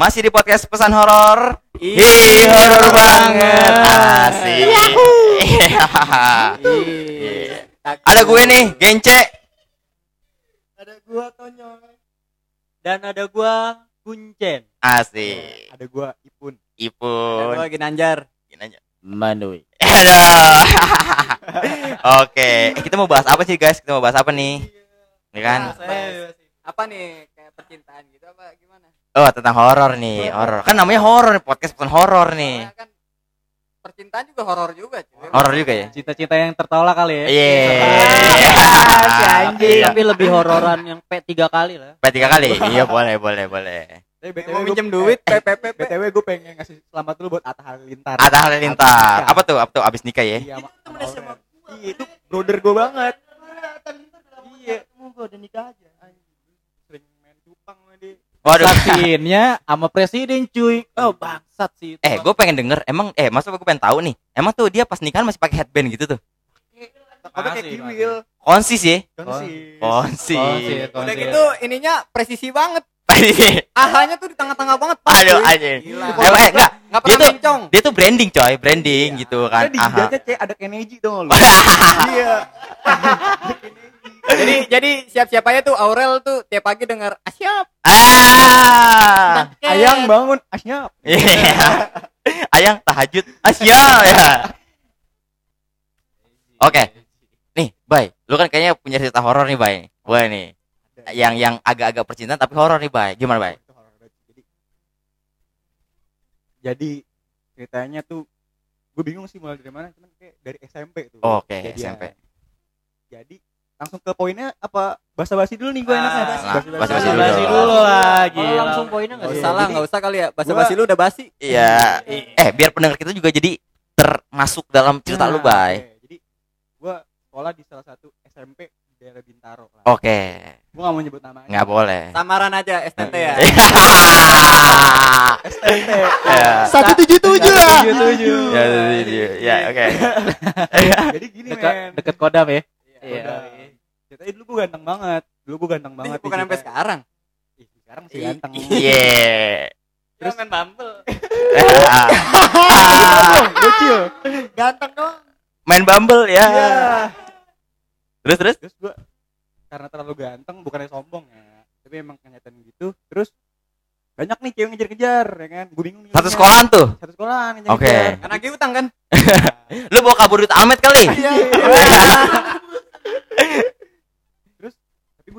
Masih di podcast pesan horor. Ih, horor banget. Asik. Ih, Ada gue nih, Gence. Ada gua Tonyong. Dan ada gua Kuncen. Asik. Ada gua Ipun. Ada Ipun. gua Ginanjar. Gini aja. Manui. Aduh. Oke, kita mau bahas apa sih guys? Kita mau bahas apa nih? Ya kan? Apa nih kayak percintaan gitu apa gimana? Oh, tentang horor nih, horor. Kan namanya horor nih, podcast pesan horor nih. Soalnya kan percintaan juga horor juga, cuy. Horor juga ya? Cita-cita yang tertolak kali ya. Iya. Si anjing. Iya. Tapi lebih hororan yang P tiga kali lah. Sampai tiga kali? Iya, boleh, boleh, boleh. Tapi BTW mau minjem duit, eh, PPP. BTW gue pengen ngasih selamat dulu buat Atta Halilintar. Atta Halilintar. Apa tuh? Apa tuh? Abis nikah ya? Iya, Aurel. Iya, itu brother gue banget. Iya, gue udah nikah aja. Anjing. Sering main cupang sama dia. Waduh. Sama presiden cuy. Oh bangsat sih itu. Eh, gue pengen denger. Emang, eh, masa gue pengen tahu nih. Emang tuh dia pas nikahan masih pakai headband gitu tuh? Tapi kayak kiwil. Konsis ya? Konsis. Konsis. Konsis. Udah gitu ininya presisi banget. Ahanya tuh di tengah-tengah banget. Aduh, cuy. anjing. Gila. Eh, eh, enggak. Nggak Dia pernah tuh- mencong. Dia tuh branding coy, branding gitu kan. Ada di Aha. jidatnya cek ada Kennedy tuh lu. Iya. Jadi jadi siap-siap aja tuh Aurel tuh tiap pagi dengar asyap. Ah. Ayang bangun, asnya. Iya. Ayang tahajud. Asia ya. Oke. Nih, Bay. Lu kan kayaknya punya cerita horor nih, Bay. Gue nih. Yang yang agak-agak percintaan tapi horor nih, Bay. Gimana, Bay? Jadi jadi ceritanya tuh gue bingung sih mulai dari mana cuman kayak dari SMP tuh Oke, Jadian. SMP. jadi langsung ke poinnya apa basa-basi dulu nih gue Ah, enaknya Basa-basi dulu. dulu. Basi dulu lah Oh, langsung poinnya Oh, enggak iya. salah, enggak usah kali ya. Gua- Basa-basi lu udah basi. Iya. Eh, biar pendengar kita juga jadi termasuk dalam cerita lu, Nah, Bay. oke. jadi gue sekolah di salah satu SMP di daerah Bintaro lah Oke. gue gak mau nyebut namanya Nggak boleh. Samaran aja STT ya. SMP Ya. satu tujuh tujuh lah Tujuh, tujuh. Ya, ya, ya, oke. jadi gini Dekat men deket kodam ya. Iya. Ceritanya dulu gue ganteng banget dulu gue ganteng banget Bukan sampai ceritanya. sekarang. Ih, sekarang sih ganteng Iya. Terus main Bumble. Lucu. Ganteng dong. Main Bumble ya. Iya. Terus terus. Terus gua karena terlalu ganteng bukannya sombong ya, tapi emang kenyataan gitu. Terus banyak nih cewek ngejar-ngejar ya kan. Gue bingung nih. Satu milihnya. sekolahan tuh. Satu sekolahan Oke. ngejar-ngejar. Karena lagi utang kan? Lu bawa kabur duit Almet kali? Iya.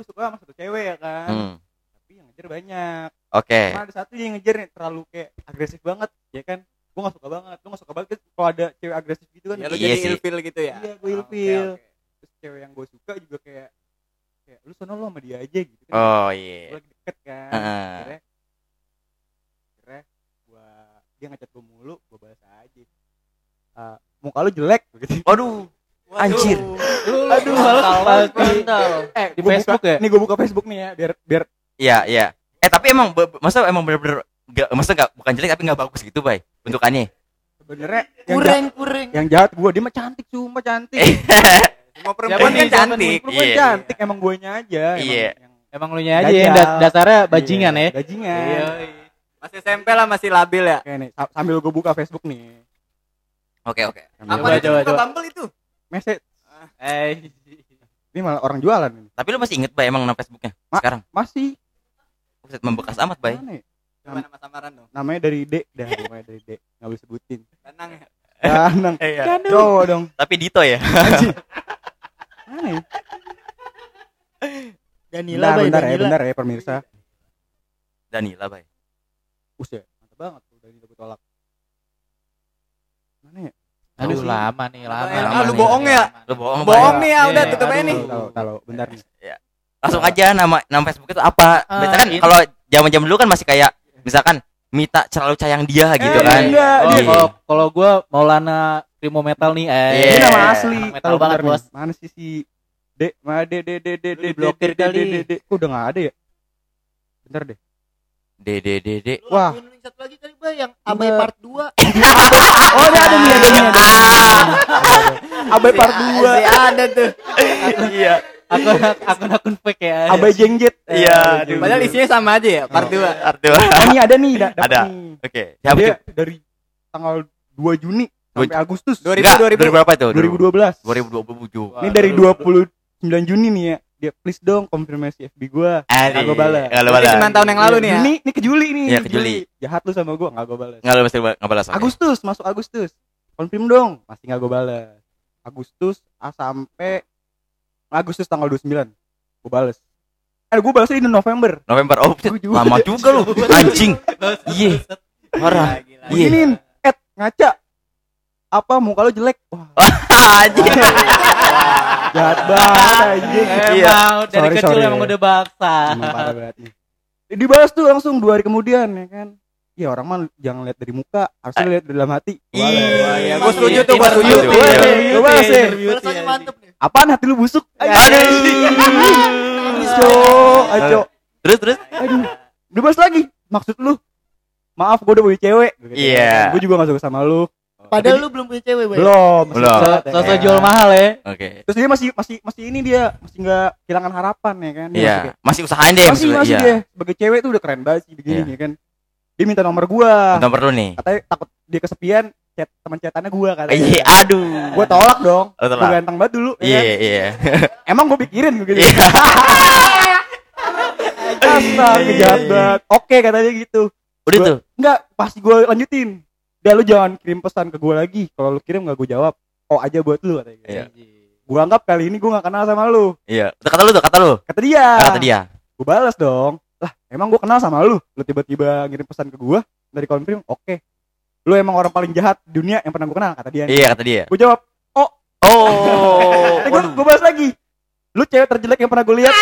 Gue suka sama satu cewek ya kan. Hmm. Tapi yang ngejar banyak. Oke. Cuma ada satu yang ngejar nih terlalu kayak agresif banget, ya kan. Gue gak suka banget. Gue gak suka banget kan kalau ada cewek agresif gitu kan. Ya lu Iya jadi sih. ilfil gitu ya. Iya, gue Oke, ilfil. oke. Terus cewek yang gue suka juga kayak kayak lu sono lu sama dia aja gitu kan. Oh Gue iya. lagi deket kan. Heeh. akhirnya akhirnya gua dia ngechat gua mulu gua balas aja Eh, muka lu jelek begitu Waduh. Anjir. aduh Eh di Facebook buka, ya. nih gua buka Facebook nih ya biar biar Iya iya. Eh tapi emang masa emang bener-bener gak, masa gak bukan jelek tapi nggak bagus gitu bay bentukannya. sebenarnya yang jahat, kurang. yang jahat gua dia mah cantik cuma cantik perempuan Siapa kan nih, siapa cantik. perempuan Iya. cantik emang guanya aja emang Iya. yang Emang lu nya aja yang dasarnya bajingan Iya, ya. bajingan Iya. Masih SMP lah masih labil ya. Oke nih sa- sambil gua buka Facebook nih Oke oke. Apa Coba, coba. Bumble itu? Message Eh. ini malah orang jualan ini Tapi lu masih inget bay emang nama Facebooknya Ma- sekarang? masih Buset, membekas amat bay. mana ya? Coba nama samaran dong. namanya dari D dah namanya dari D nggak boleh sebutin Tenang ya. Danang Iya. cowok dong Tapi Dito ya. mana ya Danila bentar, bentar ya, bentar ya pemirsa. Danila bay. Buset, mantap banget tuh dari gue tolak. Mana ya? Aduh lama nih, lama. Ah, lama lu bohong ya? Lu bohong. Bohong nih ya, udah Iya, tutup aja aduh. nih. Tahu, bentar nih. Langsung aja nama nama Facebook itu apa? Ah, Biasanya kan ini. kalau zaman-zaman dulu kan masih kayak misalkan Mita selalu sayang dia gitu Eh, kan. enggak, Oh, Iya. kalau kalau gua Maulana Primo Metal nih eh. Iya. Ini nama asli. Metal banget. Bos. Mana sih si D? Mana D D D D D D diblokir D, D, kali. D, D, D. Kok udah enggak ada ya? Bentar deh. Dede dede. Wah. satu lagi kali Bay yang Abai part 2. Oh, ini ada nih, ada nih. ada. Abai part 2. Masih ada tuh. Iya. akun akun akun fake ya. Abai Jengjet. Iya, Eh, aduh. Padahal isinya sama aja ya, part 2. Artinya Oh, ini ada nih, Ada. nih. Oke. Siapa dari tanggal 2 Juni Dua- sampai Agustus 2000 Enggak, 2000. 2000 berapa itu? 2012. 2027. Ini dari 29 Juni nih ya. Dia please dong konfirmasi FB gua. Nggak gua balas. Enggak lu Berarti balas. 9 tahun yang lalu nih ya. Ini ini ke Juli nih. Iya, ke Juli. Jahat lu sama gua, enggak gua balas. Enggak lu mesti enggak balas. oke. Agustus, masuk Agustus. Konfirm dong, masih enggak gua balas. Agustus ah, sampai Agustus tanggal 29. Gua balas. Eh, gua balasnya di November. November. Oh, juga. lama juga lu. Anjing. Iya. Parah. Iya. Ngaca. Apa muka lu jelek? Wah, Anjing. jahat banget anjing. Iya. Emang dari Sorry, kecil sorry. emang udah baksa. Dibalas tuh langsung dua hari kemudian ya kan. Ya orang mah jangan lihat dari muka, harusnya lihat dari dalam hati. Iya. Wah, iya, gua setuju tuh, Interview, setuju. Iya. iya. mantep nih. Apaan hati lu busuk? Aduh. Aco, aco. Terus terus. Aduh. Dibalas lagi. Maksud lu? Maaf, gua udah punya cewek. Iya. Gue juga gak suka sama lu. Padahal lu belum punya cewek, Boy. Belum, Belum. ya Sosok kan? jual mahal ya. Oke. Terus dia masih masih masih ini dia masih nggak kehilangan harapan ya kan? Iya. masih usahain deh masih maksudnya. masih Iya. dia sebagai cewek tuh udah keren banget sih begini Iya. ya kan. Dia minta nomor gua. Nomor lu nih. Katanya takut dia kesepian chat teman chatannya gua katanya. Iya, aduh. Gua tolak dong. Tolak. Gua ganteng banget dulu. ya Iya, kan? iya. Emang gua pikirin gua gitu. Iya. Astaga, jahat banget. Oke katanya gitu. Udah Gua- tuh. Enggak, pasti gua lanjutin. Udah lu jangan kirim pesan ke gua lagi. Kalau lu kirim gak gua jawab. Oh aja buat lu katanya. gitu. Iya. Gua anggap kali ini gua gak kenal sama lu. Iya. Kata lu tuh, kata lu. Kata dia. Kata dia. Gue balas dong. Lah, emang gue kenal sama lu. Lu tiba-tiba ngirim pesan ke gue dari konfirm. Oke. Lu emang orang paling jahat di dunia yang pernah gue kenal kata dia. Iya, kata dia. Gue jawab, Oh. gue gue balas lagi. Lu cewek terjelek yang pernah gue lihat.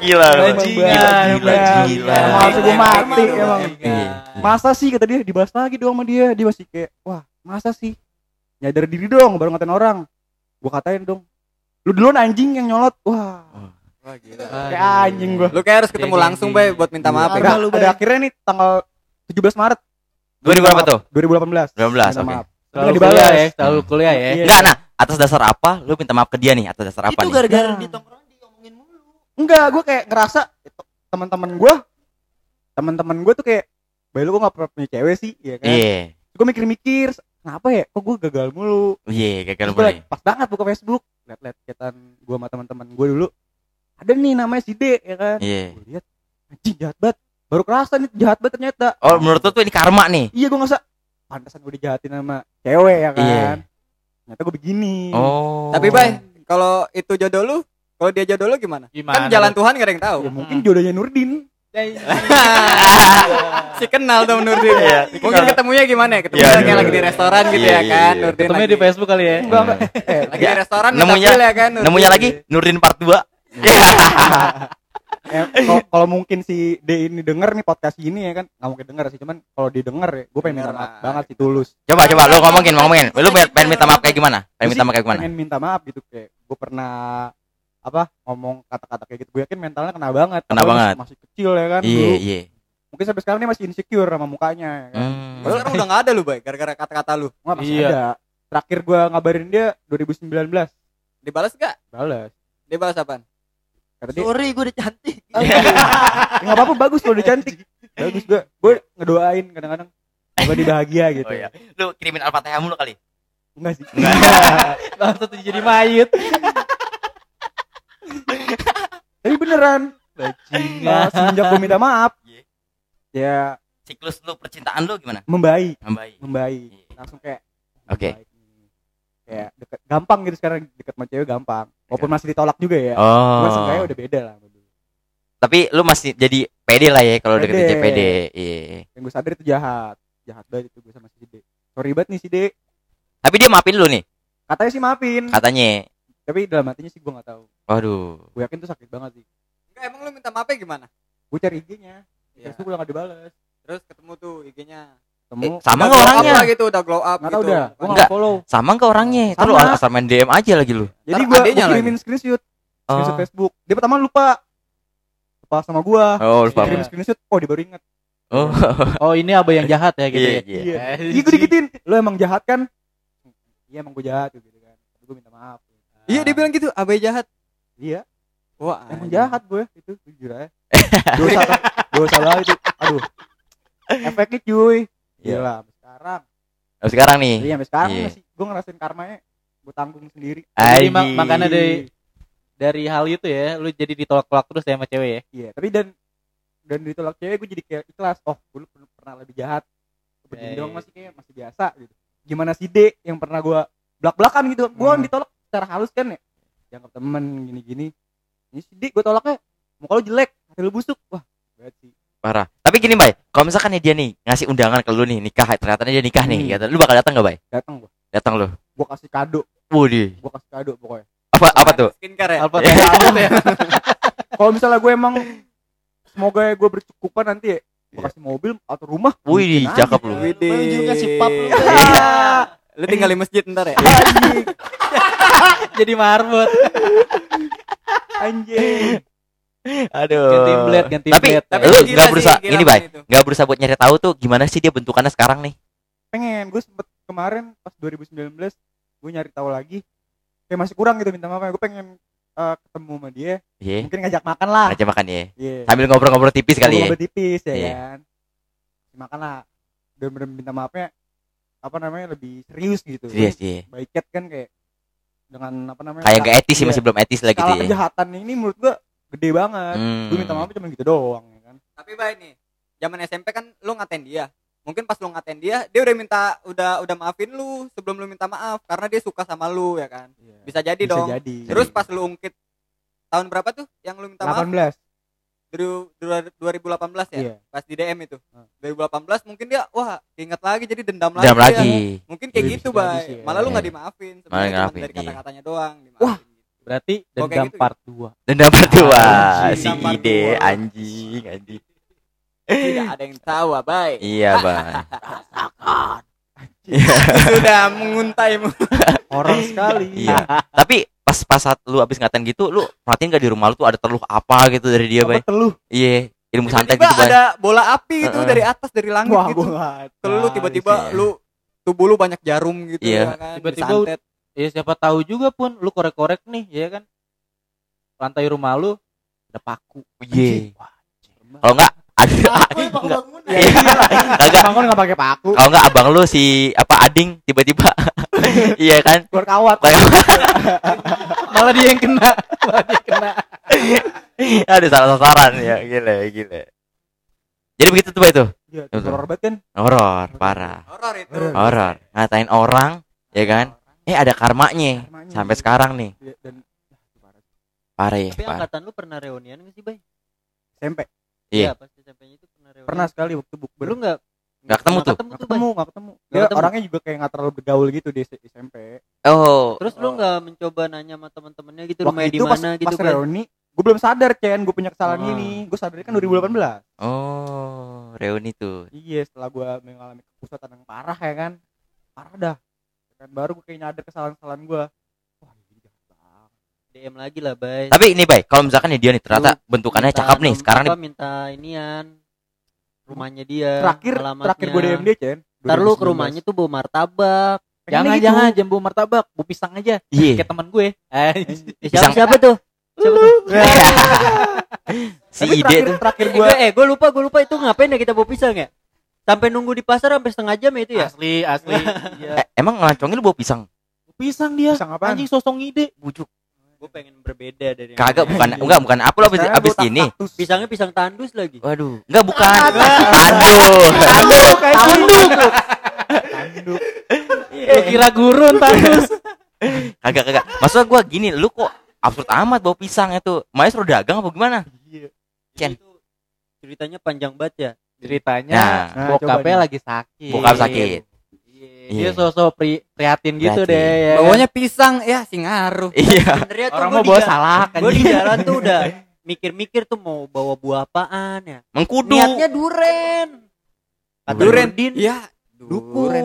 Gila. Gila, bajingan. gila. Emang harus gue mati Emang. Iya. Masa sih kata dia dibahas lagi dong sama dia. Dia masih kayak, wah masa sih? Nyadar diri dong baru ngatain orang. Gue katain dong. Lu duluan anjing yang nyolot. Wah, Wah, gila. kayak anjing gue. Lu kayak harus ketemu Geng, langsung. Bay, buat minta maaf Iya. ya. Ada, akhirnya nih tanggal 17 Maret 2000 berapa tuh? 2018. 2018, Minta oke. maaf. Nggak kuliah ya, selalu kuliah ya. Iya. Enggak, nah, atas dasar apa lu minta maaf ke dia nih? Atas dasar apa Itu gara-gara Nah. di tongkrongan diomongin mulu. Enggak, gue kayak ngerasa itu, teman-teman gue, teman-teman gue tuh kayak, bayi lu kok gak pernah punya cewek sih, ya kan? Iya. Gue mikir-mikir, kenapa ya? Kok gue gagal mulu? Iya, gagal Terus gue mulai. pas banget buka Facebook, liat-liat chatan gue sama teman-teman gue dulu. Ada nih namanya si D, ya kan? Iya. Gue lihat, anjing jahat banget. Baru kerasa nih jahat banget ternyata. Oh, menurut lu tuh ini karma nih. Iya gue ngerasa, pantesan gue dijahatin sama cewek ya kan? Iya. Ternyata gue begini. Oh. Tapi, Bay, kalau itu jodoh lu, kalau dia jodoh lu gimana? Gimana? Kan jalan Tuhan gak ada yang tahu. Ya mungkin jodohnya Nurdin. si kenal tuh Nurdin. Iya, si Mungkin ketemunya gimana ya? Ketemu Iya, kayak iya. lagi di restoran gitu Iya, ya iya, kan, iya. Nurdin. Ketemunya lagi- di Facebook kali ya. Enggak, enggak. Eh, Lagi di restoran Nemunya- ya kan. Nurdin. Nemunya lagi Nurdin part 2. Eh, kalau- kalau mungkin si D ini denger nih podcast ini ya kan nggak mungkin denger sih cuman kalau didengar ya gue pengen minta maaf banget sih tulus Coba coba lu ngomongin, ngomongin. Lu pengen, minta maaf kayak gimana? Pengen minta maaf kayak gimana? pengen minta maaf gitu kayak gue pernah apa ngomong kata-kata kayak gitu gue yakin mentalnya kena banget Kena banget. masih, kecil ya kan Iya, iya. mungkin sampai sekarang dia masih insecure sama mukanya ya kan Hmm. Padahal sekarang udah gak ada lu, Bay, gara-gara kata-kata lu. Nggak, masih Iya. ada terakhir gue ngabarin dia 2019 Dibalas gak? balas Dia balas apaan? Kata dia Sorry, gue udah cantik. "Ya, nggak apa-apa bagus kalau dia cantik bagus gue gue ngedoain kadang-kadang semoga dia bahagia gitu Oh iya. Lu kirimin Al-Fatihah mulu kali. enggak sih Langsung jadi mayit. tapi beneran. Nah, semenjak gue minta maaf Iya. ya Siklus lu percintaan lu gimana? membaik Membaik. membaik Iya. langsung kayak Oke. nih. Kayak deket gampang gitu sekarang deket sama cewek gampang walaupun masih ditolak juga ya Oh. cuma seenggaknya udah beda lah. Tapi lu masih jadi pede lah ya kalau deketin Pede. cewek pede. Iya. yang gue sadar itu jahat jahat banget itu gue sama si D sorry banget nih si D Tapi dia maafin lu nih katanya sih maafin katanya. tapi dalam hatinya sih gue nggak tahu Waduh. gue yakin tuh sakit banget sih Enggak, emang lu minta maafnya gimana? gue cari IG-nya Iya. Facebook udah gak dibales Terus ketemu tuh IG-nya. Temu Eh, sama Udah nggak glow up orangnya? lah gitu, udah glow up nggak gitu. tahu dah gue Enggak. nggak follow Sama ke orangnya. Terus lu Sama. asal main DM aja lagi lu. jadi gue kirimin screenshot screenshot Oh. Facebook dia pertama lupa lupa sama gue Oh, lupa. kirim screenshot oh dia baru inget Oh. Oh ini abah yang jahat ya gitu Iya, ya. iya. iya gue digituin lo emang jahat kan iya emang gue jahat gitu kan tapi gue minta maaf Iya dia bilang gitu, abai jahat. iya Wah, emang jahat gue itu jujur aja dosa dosa banget itu aduh efeknya cuy Iya. Gila sampai sekarang. Oh, sekarang nih. Iya sampai sekarang Iya. masih gue ngerasain karmanya gue tanggung sendiri. Jadi ma- Anjing. makanya dari dari hal itu ya, lu jadi ditolak-tolak terus ya sama cewek ya. iya tapi dan dan ditolak cewek gue jadi kayak ikhlas oh gue pernah, pernah lebih jahat. Begini Eh. doang masih kayak masih biasa gitu. Gimana si D yang pernah gue belak belakan gitu? Gue Hmm. ditolak secara halus kan ya? Dianggap temen gini gini ini si D gue tolaknya muka lu jelek hati lu busuk. Wah berat sih parah tapi gini bay kalau misalkan nih dia nih ngasih undangan ke lu nih nikah ternyata dia nikah nih Hmm. gitu lu bakal datang gak bay datang gue datang lu gue kasih kado Wudi gue kasih kado pokoknya apa apa tuh Skincare ya. Albert ya. kalau misalnya gue emang semoga gue bercukupan nanti ya gue Iya. kasih mobil atau rumah Wih, cakep lu. Widih. Lu juga si pap lu. Iya. Lu tinggal di masjid ntar ya. jadi marbot. anjing aduh. Ganti blade, ganti tapi blade. Tapi lu nggak sih, berusaha gila ini itu. nggak berusaha buat nyari tahu tuh gimana sih dia bentukannya sekarang nih? Pengen. Gue sempet kemarin pas 2019 gue nyari tahu lagi. Kayak masih kurang gitu minta maaf gue pengen eh, ketemu sama dia. Iya. Mungkin ngajak makan lah. Aja makan ya iya. Sambil ngobrol-ngobrol tipis kali ya. Ngobrol tipis ya Iya. kan. Makan lah. Dan bener minta maafnya apa namanya lebih serius gitu. Serius iya. By chat kan kayak dengan apa namanya kayak gak etis sih masih belum etis lah gitu ya. kejahatan ini menurut gue gede banget Hmm. gue minta maaf cuma gitu doang ya kan Tapi baik nih. Zaman SMP kan lu ngatain dia. Mungkin pas lu ngatain dia, dia udah minta udah udah maafin lu sebelum lu minta maaf karena dia suka sama lu ya kan. Bisa jadi Bisa dong. jadi Terus pas lu ungkit tahun berapa tuh yang lu minta maaf? 18 Dua- dua- 2018 ya? iya Pas di DM itu. Hmm. 2018 mungkin dia wah ingat lagi jadi dendam lagi. Dendam lagi Mungkin kayak Iya, gitu, Bay. ya. Malah lu Iya. nggak dimaafin. Malah Sebenarnya dari iya. kata-katanya doang dimaafin. Wah. Berarti dendam gitu. part 2. dendam berdua Anjing, si dendam part ide anjing anjing Tidak ada yang tahu, Bay. iya bang Sudah menguntaimu. horor sekali iya tapi pas pas saat lu abis ngatain gitu lu perhatiin gak di rumah lu tuh ada teluh apa gitu dari dia apa bay teluh iya ilmu santet Tiba-tiba gitu bay ada bola api gitu Heeh. dari atas dari langit wah gitu. lu tahu tiba-tiba lu tubuh lu banyak jarum gitu Iya. ya kan. Tiba-tiba. Ya siapa tahu juga pun lu korek-korek nih, ya kan. Lantai rumah lu ada paku. iya kalau enggak ada Enggak. bangun nggak pakai paku kalau enggak abang lu si apa ading tiba-tiba iya kan keluar kawat Malah dia yang kena. Malah dia yang kena. ada salah sasaran ya gile gile jadi begitu tuh Iya, Betul. horor banget kan horor parah Horor itu. Horor. horor ngatain orang ya kan eh ada karmanya Karmanya. sampai sekarang nih Iya, dan parah ya Tapi parah angkatan lu pernah reunian gak sih, Bay? SMP Iya. pas SMP-nya itu pernah reunian. pernah sekali waktu bukber Lu enggak Nggak ketemu tuh? ketemu nggak tuh, ketemu nggak ketemu Nggak dia ketemu. orangnya juga kayak nggak terlalu bergaul gitu di SMP oh. Terus lu enggak mencoba nanya sama teman-temannya gitu waktu rumahnya di itu pas mana gitu, pas Bay? reuni gue belum sadar Chen gue punya kesalahan Ah. ini gue sadarnya kan 2018 oh reuni tuh iya setelah gue mengalami kepusatan yang parah ya kan parah dah kan. Baru gue kayak nyadar kesalahan-kesalahan gue wah ini jahat banget. DM lagi lah, Bay. tapi ini bay kalau misalkan nih dia nih ternyata bentukannya Minta cakep nih sekarang nih minta inian rumahnya dia terakhir alamatnya. terakhir gue DM dia Chen ntar lu ke 2019. rumahnya tuh bawa martabak. Jangan gitu. jangan jambu martabak, bu pisang aja. iya. Kayak teman gue. Eh, Eh, Pisang- siapa, siapa tuh? Siapa tuh? Si Tapi ide terakhir, tuh. terakhir eh gue gue eh gue lupa gue lupa itu ngapain ya kita bawa pisang ya sampai nunggu di pasar sampai setengah jam ya itu ya asli asli. Iya. eh, emang ngelancongin lu bawa pisang pisang dia. pisang apaan? Anjing sosok ngide. bujuk gue pengen berbeda dari kagak bukan enggak bukan apa lu abis abis ini kaktus. pisangnya pisang tandus lagi waduh enggak bukan Tanduk, Tanduk. tanduk Lu kira gurun tandus. kagak kagak maksud gua gini lu kok absurd amat bawa pisang itu maestro dagang apa gimana Ken. itu ceritanya panjang banget ya Ceritanya Nah, Nah, bokapnya lagi sakit. bokap sakit Dia Iya. sosok pri, prihatin gitu deh. ya kan? Bawanya pisang ya si ngaruh. iya sebenarnya tuh Orang gue mau bawa salak kan. gua di jalan tuh udah mikir-mikir tuh mau bawa buah apaan ya mengkudu niatnya duren Kata Duren. Nurdin, Iya. duku Duren.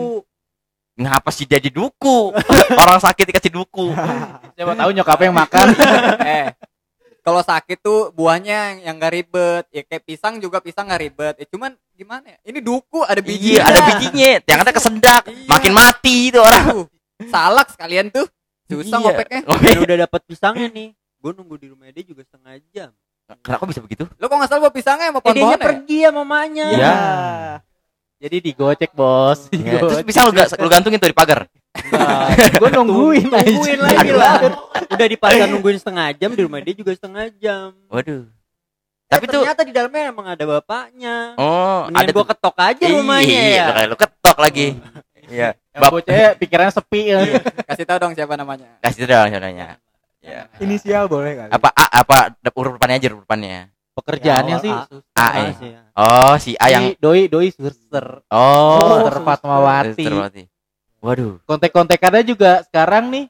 ngapa sih jadi duku orang sakit dikasih duku Siapa tahu nyokapnya yang makan. eh kalau sakit tuh buahnya yang, gak ribet ya kayak pisang juga pisang gak ribet ya cuman gimana ya ini duku ada biji iya ada bijinya yang ada kesendak Iya. makin mati itu orang Aduh, salak sekalian tuh susah Iya. ngopeknya Dan udah dapat pisangnya nih. Gue nunggu di rumah dia juga setengah jam. Kenapa bisa begitu? lu kok nggak salah bawa pisangnya sama Eh, dia pohon-pohon ya pergi sama mamanya. Ya. Jadi digocek, Bos. Ya, terus bisa lu, ga- lu gantungin tuh di pagar. Gue nungguin Tungguin aja. lagi lah. Udah di pasar nungguin setengah jam, di rumah dia juga setengah jam. Waduh. Tapi Tapi tuh ternyata di dalamnya emang ada bapaknya. oh, Mendingan ada gua tuh. ketok aja rumahnya Iya, ya. makanya lu ketok lagi. Iya. Bap bocahnya pikirannya sepi ya. kasih tahu dong siapa namanya kasih dong saudaranya. Ya. Inisial boleh kali. Apa A apa huruf depannya aja huruf depannya. Pekerjaannya Ya, sih awal A, A ya. sih ya. Oh, si A yang si doi doi suster. Oh, Suster Fatmawati. Suster Fatmawati. Waduh. Kontek-kontekannya juga sekarang nih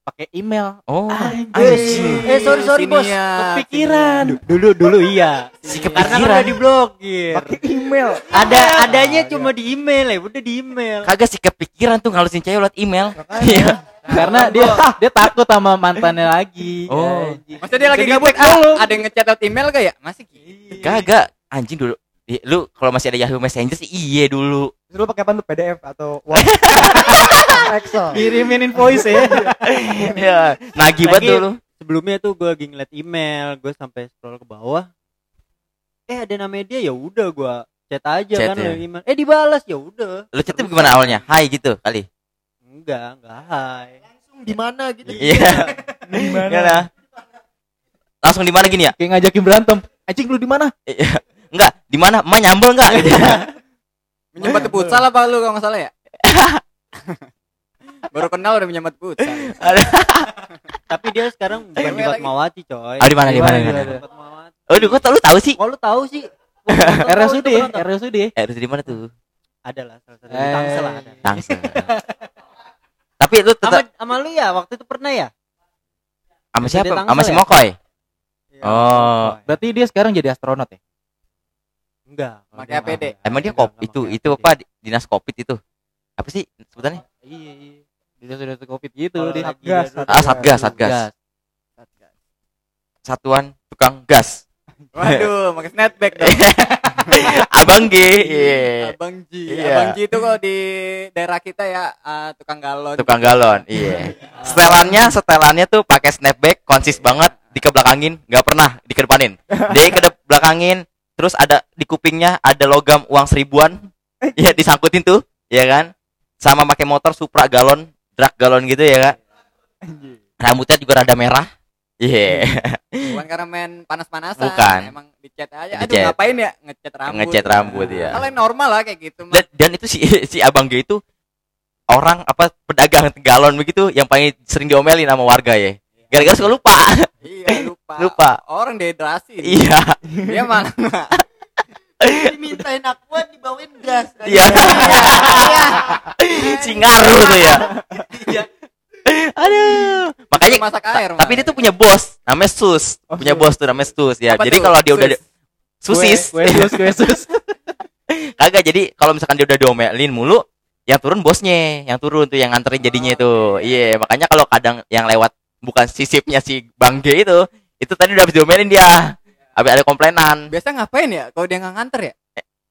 pakai email. Oh, Eh, anjing. eh sorry sorry bos. Sinian, Kepikiran. Dulu dulu iya. Si Karena kepikiran. udah diblokir. Pakai email. Ada adanya cuma di email ya, udah di email. Kagak sih kepikiran tuh ngalusin cewek lewat email. Iya. Karena dia dia takut sama mantannya lagi. Oh. Ya, Maksudnya dia lagi Jadi gabut ah, ada yang ngechat lewat email gak ya masih gitu Kagak. Anjing dulu. Di- Lu kalau masih ada Yahoo Messenger sih iya dulu. Terus lu pakai apa tuh PDF atau Word? Excel. Kirimin invoice ya. Iya. Nagih banget dulu. Sebelumnya tuh gue lagi ngeliat email, gue sampai scroll ke bawah. Eh ada namanya dia ya udah gue chat aja Chat kan ya. email. Eh dibalas ya udah. Lu chatnya gimana awalnya? Hai gitu kali. Enggak, enggak hai. di mana gitu Iya. Gimana? Langsung di mana gini ya? Kayak ngajakin berantem. Anjing lu di mana? Iya. Enggak, di mana? Ma nyambel enggak? Gitu. menyambat futsal apa lu kalau nggak salah ya baru kenal udah menyambat futsal Tapi dia sekarang bukan di. Fatmawati coy. Ah, di mana di mana di Di mana? mana? Fatmawati. Oh, kok tau lu tahu sih? Oh lu tahu sih? Gua RSUD. RSUD. Harus di mana tuh? Ada lah salah satu di. Tangsel ada. Tangsel. Tapi lu Sama tetap sama lu ya waktu itu pernah ya? sama siapa? Sama si ya? Mokoy. Iya. Oh. Berarti dia sekarang jadi astronot ya? Enggak. Pakai APD. Emang dia kop itu itu apa di- dinas covid itu? Apa sih sebutannya? Iya, iya. Dia sudah covid gitu dia. Satgas, Ah, Satgas, Satgas. Gas. Satuan tukang gas. waduh pakai snapback dong Abang G. Iya. abang Ji Iya. abang Ji itu kalau di daerah kita ya ah, tukang galon Tukang galon. Iya. Setelannya, setelannya tuh pakai snapback, konsis banget, dikebelakangin, nggak pernah dikedepanin. Dia kedebelakangin, terus ada di kupingnya ada logam uang seribuan. Iya, disangkutin tuh, ya kan? Sama pakai motor Supra galon, drag galon gitu ya, Kak. Rambutnya juga rada merah. Iya. bukan karena main panas-panasan Bukan. emang dicat aja aduh ngapain ya ngecat rambut Ngecat rambut, ya. Hal yang normal lah kayak gitu. Dan, dan itu si si Abang G itu orang apa pedagang galon begitu yang paling sering diomelin sama warga ya. Gara-gara suka lupa. iya lupa Lupa. orang dehidrasi iya. dia malah dimintain akuan dibawain gas Iya. si ngaruh tuh ya. Aduh. Makanya masak air tapi dia tuh punya bos, namanya Sus. punya bos tuh namanya Sus ya. Apa jadi kalau dia udah Sus. susis, Kue sus, kue sus. kagak jadi kalau misalkan dia udah diomelin mulu, yang turun bosnya, yang turun tuh yang nganterin jadinya itu. Iya, makanya kalau kadang yang lewat bukan sisipnya si Bang G itu, itu tadi udah diomelin dia. Habis ada komplainan. biasa ngapain ya kalau dia nggak nganter ya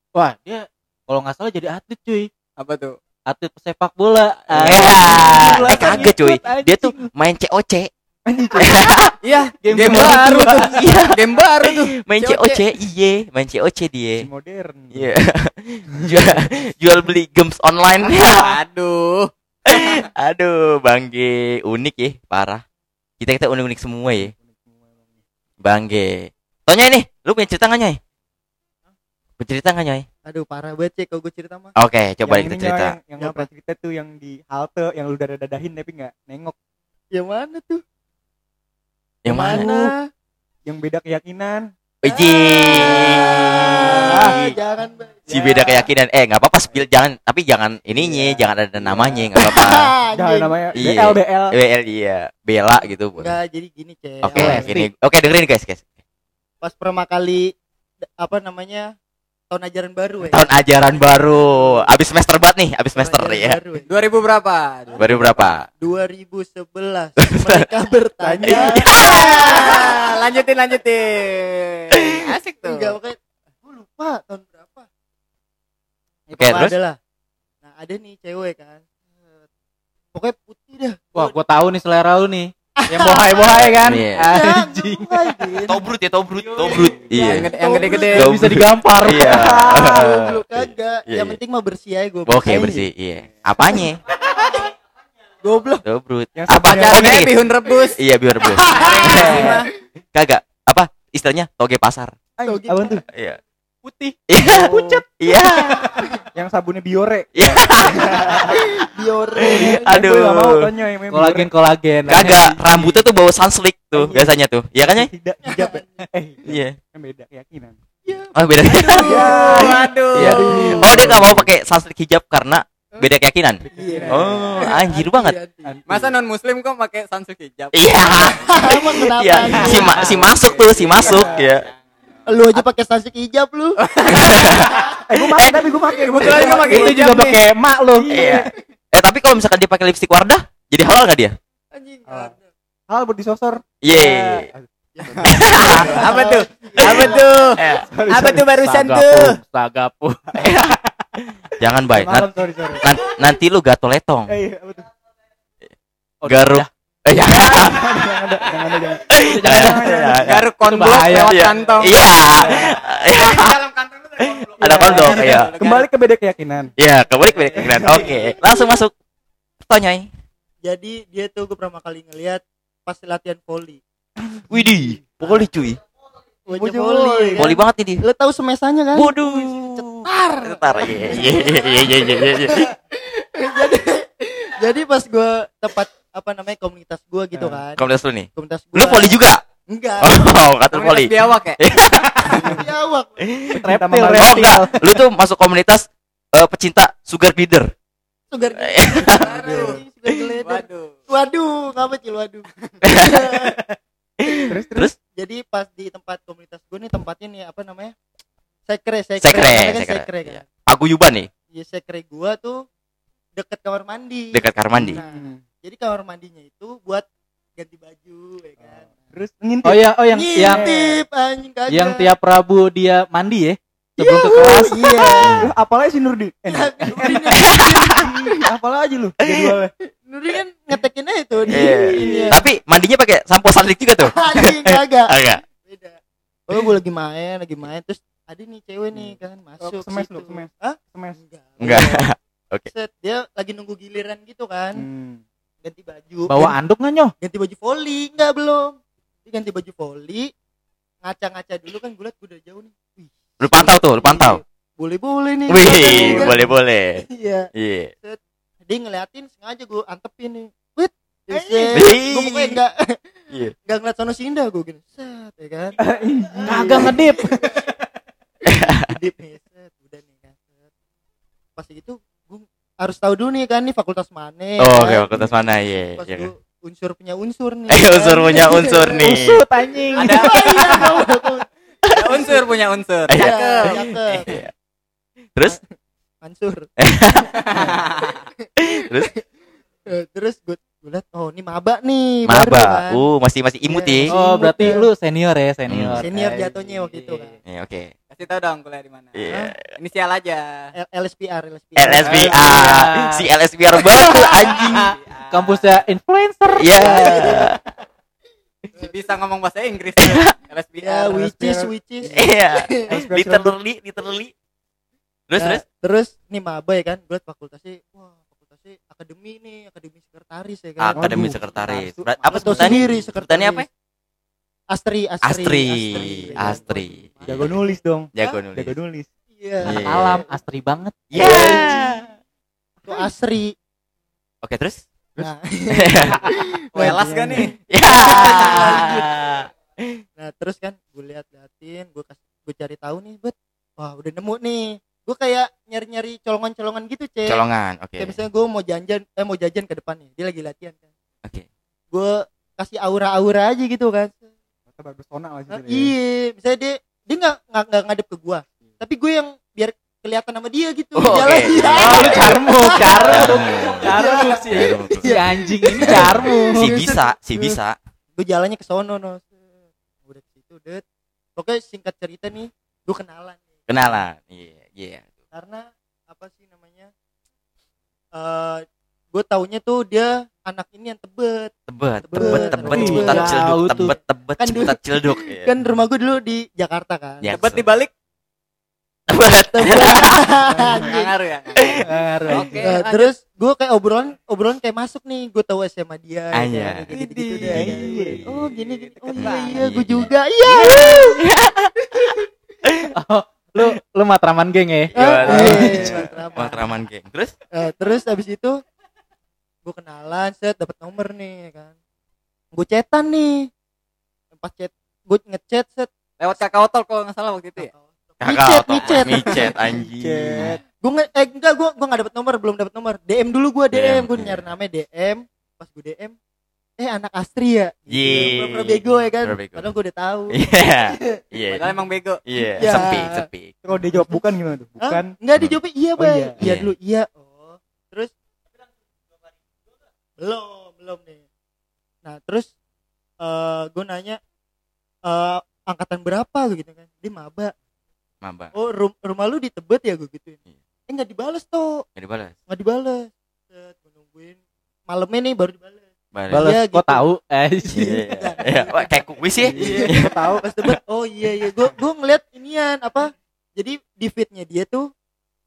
Wah, dia kalau nggak salah jadi atlet cuy. apa tuh Atlet pesepak bola. Eh, Bola eh kagak cuy. anjing. Dia tuh main COC. iya Game game, baru baru tuh. iya game baru tuh Main COC. Iya, main COC dia. modern. Iya. jual, jual beli games online. aduh Aduh, Bang G, unik ya, parah. Kita kita unik-unik semua ya. Bang G. Tonya ini, lu punya cerita nggak Nyoy? Punya cerita nggak Nyoy? Aduh parah banget sih kalau gue cerita mah Oke, coba yang kita cerita. Yang, yang Apa? apa cerita tuh yang di halte yang lu dadah dadahin tapi nggak nengok. yang mana tuh Yang mana? Yang beda keyakinan. ah, Wiji. jangan. Si beda keyakinan. Eh, nggak apa-apa spill jangan, tapi jangan ininya, jangan ada namanya, nggak apa-apa. Jangan namanya Iya. BL BL. BL iya, Bella gitu. Oke, enggak jadi gini cek gini. Oke, dengerin guys, guys. pas pertama kali apa namanya tahun ajaran baru ya Tahun ajaran baru. Abis semester banget nih, abis semester ya. baru, ya. 2000 berapa Baru berapa? 2011 mereka bertanya Ah, lanjutin lanjutin asik tuh enggak pokoknya gue lupa tahun berapa ya, Oke, terus? ada lah nah ada nih cewek kan pokoknya put- Wah, gua tahu nih selera lu nih. Yang bohai-bohai kan. Iya. Anjing. Tobrut ya, tobrut, tobrut. Yang Iya. yang gede-gede. Bisa digampar. Iya. Goblok kagak. Iya, Yang iya. penting mah bersih aja gue. Oke, bersih. Iya. Apanya? Goblok. Tobrut. Yang Apa caranya? Kayak bihun rebus. Iya, biar rebus. Kagak. Apa istilahnya? Toge pasar. Apa tuh? Iya. Putih. Iya. Pucet. Iya. Yang sabunnya Biore. Iya. Biore. Aduh. Gue gak mau tanya yang Kolagen kolagen. Kagak. Rambutnya tuh bau sunslick tuh biasanya tuh. Iya kan ya? Tidak, hijab ya. Eh, Iya. kan beda keyakinan. Oh, beda. Waduh. Iya. Oh, dia gak mau pakai sunslick hijab karena beda keyakinan. Iya. Oh, anjir banget. Masa non muslim kok pakai sansuk hijab? Iya. Emang kenapa? Iya, si, ma- si masuk tuh, si masuk ya. Lu aja pakai sasik hijab lu. Eh, gue pakai tapi gue pakai. Kebetulan gue pakai Itu juga pakai emak lu. Iya. Eh, tapi kalau misalkan dia pakai lipstick Wardah, jadi halal gak dia? Anjing. Ah. Hal buat disosor. Iya. Apa tuh? Apa tuh? Eh, Apa tuh barusan tuh? Sagapu. Jangan nan- nanti lu gato letong. Eh, iya, apa tuh? Garuk. Eh, ya. Jangan ada, jangan ada, jangan. Jangan. Garuk kondom bahaya. lewat Iya. kantong. Iya. Dalam kantong itu ada kondom. Ada kondom, iya. Kembali ke beda keyakinan. Iya, kembali ke keren. Oke, langsung masuk. Tanyai. Jadi dia tuh gue pertama kali ngeliat pas latihan volley. Widih, pokoknya cuy. Wajah kan? Poli banget ini. Lu tahu semesanya kan? Waduh. Cetar. Cetar. Iya, iya, iya, iya, iya, iya. jadi jadi pas gue tempat apa namanya komunitas gue gitu Eh, kan. Komunitas lu nih. Komunitas gue. Lu poli juga? Enggak. Oh, kata poli. biawak ya? Biawak. Reptil, Oh, enggak. Lu tuh masuk komunitas eh, pecinta sugar glider. Sugar Waduh. Sugar glider. Waduh. Waduh, ngapa cil waduh. Terus, terus. Terus Jadi pas di tempat komunitas gue nih tempatnya nih apa namanya? Sekre, sekre. sekre, Namanya kan sekre. sekre kan. Iya. Paguyuban nih, Iya, sekre gua tuh deket kamar mandi. dekat kamar mandi. Nah, jadi kamar mandinya itu buat ganti baju ya kan. Terus ngintip. Oh ya, oh yang yang Ngintip anjing kagak. yang tiap Rabu dia mandi ya. Sebelum Iya, ke kelas. Iya. Lu apalagi si Nurdi? Eh, aja lu jadwalnya. Nurdin kan ngetekin aja tuh di Iya. ya. Tapi mandinya pakai sampo sunlick juga tuh. Anjing kagak. Agak. Beda. Oh, gue lagi main, lagi main terus ada nih cewek nih kan masuk semes lu, semes. Hah? Semes. Enggak. Enggak. Set, dia lagi nunggu giliran gitu kan. Hmm. Ganti baju. Bawa anduk nggak nyoh? ganti baju volley enggak belum dia ganti baju volley ngaca-ngaca dulu kan gue liat gue udah jauh nih Wih, Lu pantau tuh, lu pantau. boleh boleh nih Wih, boleh boleh. iya Iya. dia ngeliatin sengaja gue antepin nih wit Wih. gue pokoknya enggak Iya. enggak ngeliat sono sinda gue gini set ya kan Kagak ngedip. Dip nih set udah nih kan set. pas gitu gue harus tahu dulu nih kan nih fakultas mana Oh, oke, kan. fakultas mana? Iya, pas iya. gue unsur punya unsur nih Eh, unsur punya unsur nih. Usut anjing. Ada ada unsur punya unsur. Iya. Cakep, cakep. Iya. Terus? Mansur. Terus? Eh, terus gue gue liat oh ini maba nih baru Maba. kan. Uh, masih masih imut Iya, ya. Oh, berarti lu senior ya, senior. Hmm. Senior jatuhnya waktu itu kan. Iya, oke. Kasih tau dong kuliah di mana. Iya. Inisial aja. L- LSPR LSPR. LSBR. Si LSBR baru anjing. Kampusnya influencer. Iya. Si bisa ngomong bahasa Inggris. Ya, LSBR. which is which is. Iya. Literally, literally. Terus, Nah, terus? terus nih maba ya kan, gue liat fakultasnya, wah fakultasnya akademi nih, akademi sekretaris ya kan. Akademi Waduh. sekretaris. Apa Tahu sebutannya? sendiri Sebutannya apa? Astri, Astri, Astri. Astri. Jago nulis dong. Jago Jago nulis. nulis. Iya. Iya. Alam, astri banget. Iya. Itu Asri. Oke, terus? Nah, Welas gak nih? Ya. nah terus kan gue lihat liatin, gue kasih gue cari tahu nih, bet, wah udah nemu nih. Gue kayak nyari-nyari colongan-colongan gitu, cek. Colongan, oke. Kayak misalnya gue mau jajan, eh mau jajan ke depan nih, dia lagi latihan kan. Oke. Gue kasih aura-aura aja gitu kan. Mata bersona lah Nah, ya. iya, misalnya dia dia nggak nggak nggak ngadep ke gua, tapi gue yang biar kelihatan sama dia gitu. Oh. Jalan iya. Oh, lu carmu, carmu. Carmu Iya. sih. Si anjing ini carmu. Si bisa, si bisa. Gue jalannya ke sono no. Udah ke situ, det. Pokoknya singkat cerita nih, gue kenalan. Kenalan. Iya, iya. Karena apa sih namanya? Eh gue taunya tuh dia anak ini yang tebet Tebet, Tebet, tebet, tebet, tebet. Ciputat Jauh cilduk, tuh. tebet, tebet, Kan dulu- ciputat cilduk. Iya. kan rumah gue dulu di Jakarta kan Ya, Tebet dibalik Tebet. Tebet. nggak ngaruh ya Ngaruh. oke Nah, terus gue kayak obrolan obrolan kayak masuk nih gue tahu SMA dia ya kayak gitu-gitu deh. Idih. oh gini gini oh iya iya gue juga iya Oh, lu lu matraman geng ya? Gimana? Ah, iya, Matraman. Matraman geng. Terus? Eh, terus abis itu gue kenalan set dapat nomor nih ya kan gue chatan nih pas chat gue ngechat set lewat kakak otol kalau nggak salah waktu itu ya Micet, micet. micet, anjing. gue nge eh enggak gue gue nggak dapet nomor belum dapet nomor DM dulu gue DM, DM, gue iya. nyari namanya DM pas gue DM eh anak Astri ya Yeay. Pura-pura bego ya kan bego. padahal gue udah tahu Iya. Iya. padahal emang bego Iya, Ya. sepi, sepi. Kalau dia jawab bukan gimana tuh? Hah? Bukan. Enggak dijawabnya iya, Oh, Bay. iya. Iya Iya. dulu, iya. Oh. Terus belum, belum nih. Nah, terus eh gue nanya eh angkatan berapa gitu kan. Dia maba. Maba. Oh, rum- rumah lu di Tebet ya gue gituin. Iya. Eh enggak dibales tuh. Gak dibalas. Enggak dibales. Set, gue nungguin. Malamnya nih baru dibales. Balas. Balas, Iya, kok gitu. tahu? Eh, Iya. Iya. Wah, kayak kuis ya. Iya, gue tahu pas Tebet. Oh iya iya, gue gue ngeliat inian apa? Jadi di feednya dia tuh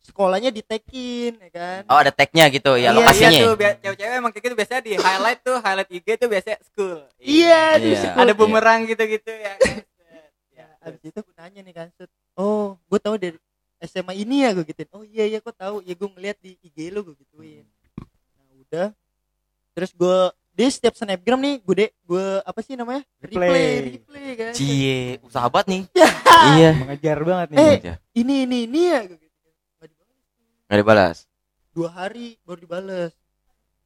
sekolahnya ditekin ya kan. Oh, ada tagnya gitu ya Iya, lokasinya. Iya tuh, bia- cewek-cewek emang kayak gitu biasanya di highlight tuh, highlight IG tuh biasanya school. Iya, di Iya. sekolah. Ada bumerang gitu-gitu ya. kan? Ya, abis itu gue nanya nih kan, oh, gue tahu dari SMA ini ya gue gituin. Oh iya iya, gue tahu. Ya gue ngeliat di IG lo gue gituin. Nah udah, terus gue dia setiap snapgram nih, gue deh, gue apa sih namanya? Replay. Replay, replay kan. Cie, usaha banget nih. Ya. Iya. Mengejar banget nih. Eh. Ini ini ini ya, gue gitu. Nggak dibalas. Dibalas. Dua hari baru dibales.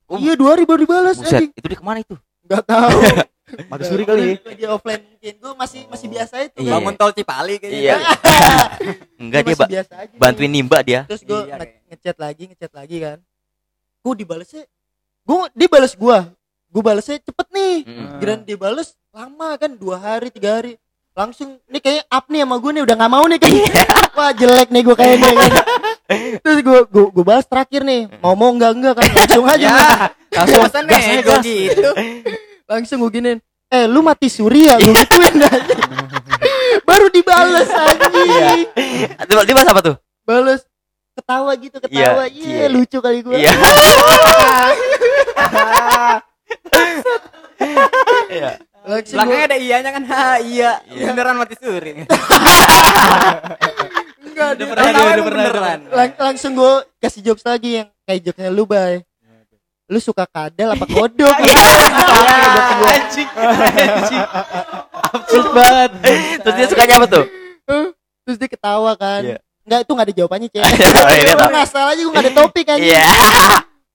Oh. Iya dua hari baru dibales. Buset, anjing. itu di ke mana itu? Nggak tahu. Mati suri kali. Dia offline mungkin. Gue masih masih biasa itu. Iya. Bangun tol Cipali kayaknya. Iya. Enggak dia ba- biasa aja. bantuin nimba dia. terus gue Iya, nge- ngechat lagi ngechat lagi kan gue dibalesnya gue dia bales gue gue balesnya cepet nih Mm. Kirain dia lama kan dua hari tiga hari langsung nih kayak up nih sama gue nih udah nggak mau nih kan wah jelek nih gue kayaknya kan. terus gue gue gue balas terakhir nih mau mau enggak enggak kan langsung aja Ya, nih. langsung nego gitu. langsung gue giniin eh lu mati suri ya gue gituin aja baru dibales anjing dia bahas apa tuh? bales ketawa gitu ketawa Iya, iya iya. lucu kali gue Iya. Iya. langsung Belakangnya ada iyanya kan. Ha, iya. Iya. Beneran mati suri. enggak dia- pernah, tahu udah pernah, beneran. Lang- langsung gue kasih jokes lagi yang kayak jokesnya lu bay. Lu suka kadal apa kodok anjing, anjing. Absurd banget. Terus dia sukanya apa tuh? terus dia ketawa kan. Iya. Enggak itu nggak ada jawabannya cek. Iya, gue ngasal aja gue nggak ada topik aja Iya.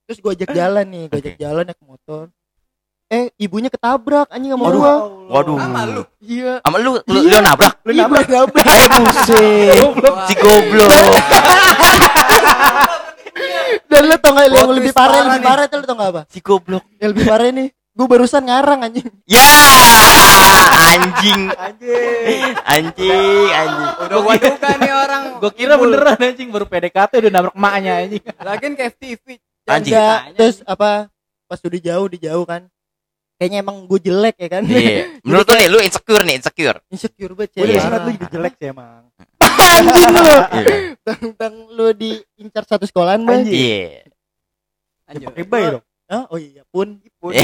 terus gue ajak jalan nih gue ajak jalan naik motor eh ibunya ketabrak anjing sama gua Waduh. Sama lu. iya Sama lu lu, Iya. lu nabrak. lu nabrak nabrak Eh buset. Si goblok. dan lu tau gak yang Plot lebih parah yang parah lebih parah itu lu tau gak apa Si goblok. yang lebih parah nih gue barusan ngarang anjing Ya, anjing. Anjing, anjing. Udah gua duga nih orang. Gue kira beneran anjing baru PDKT udah nabrak emaknya anjing. Lagian ke FTV. Anjing. Terus apa pas udah jauh di jauh kan kayaknya emang gue jelek ya kan Iya. Menurut lu nih, lu insecure nih, insecure. insecure banget Gue cewek Iya. lu juga jelek sih emang. anjing lu Iya. bang bang lu diincar satu sekolahan bang Anjing. Iya. Anjir. Pakai bay dong. Hah? oh iya pun Iya.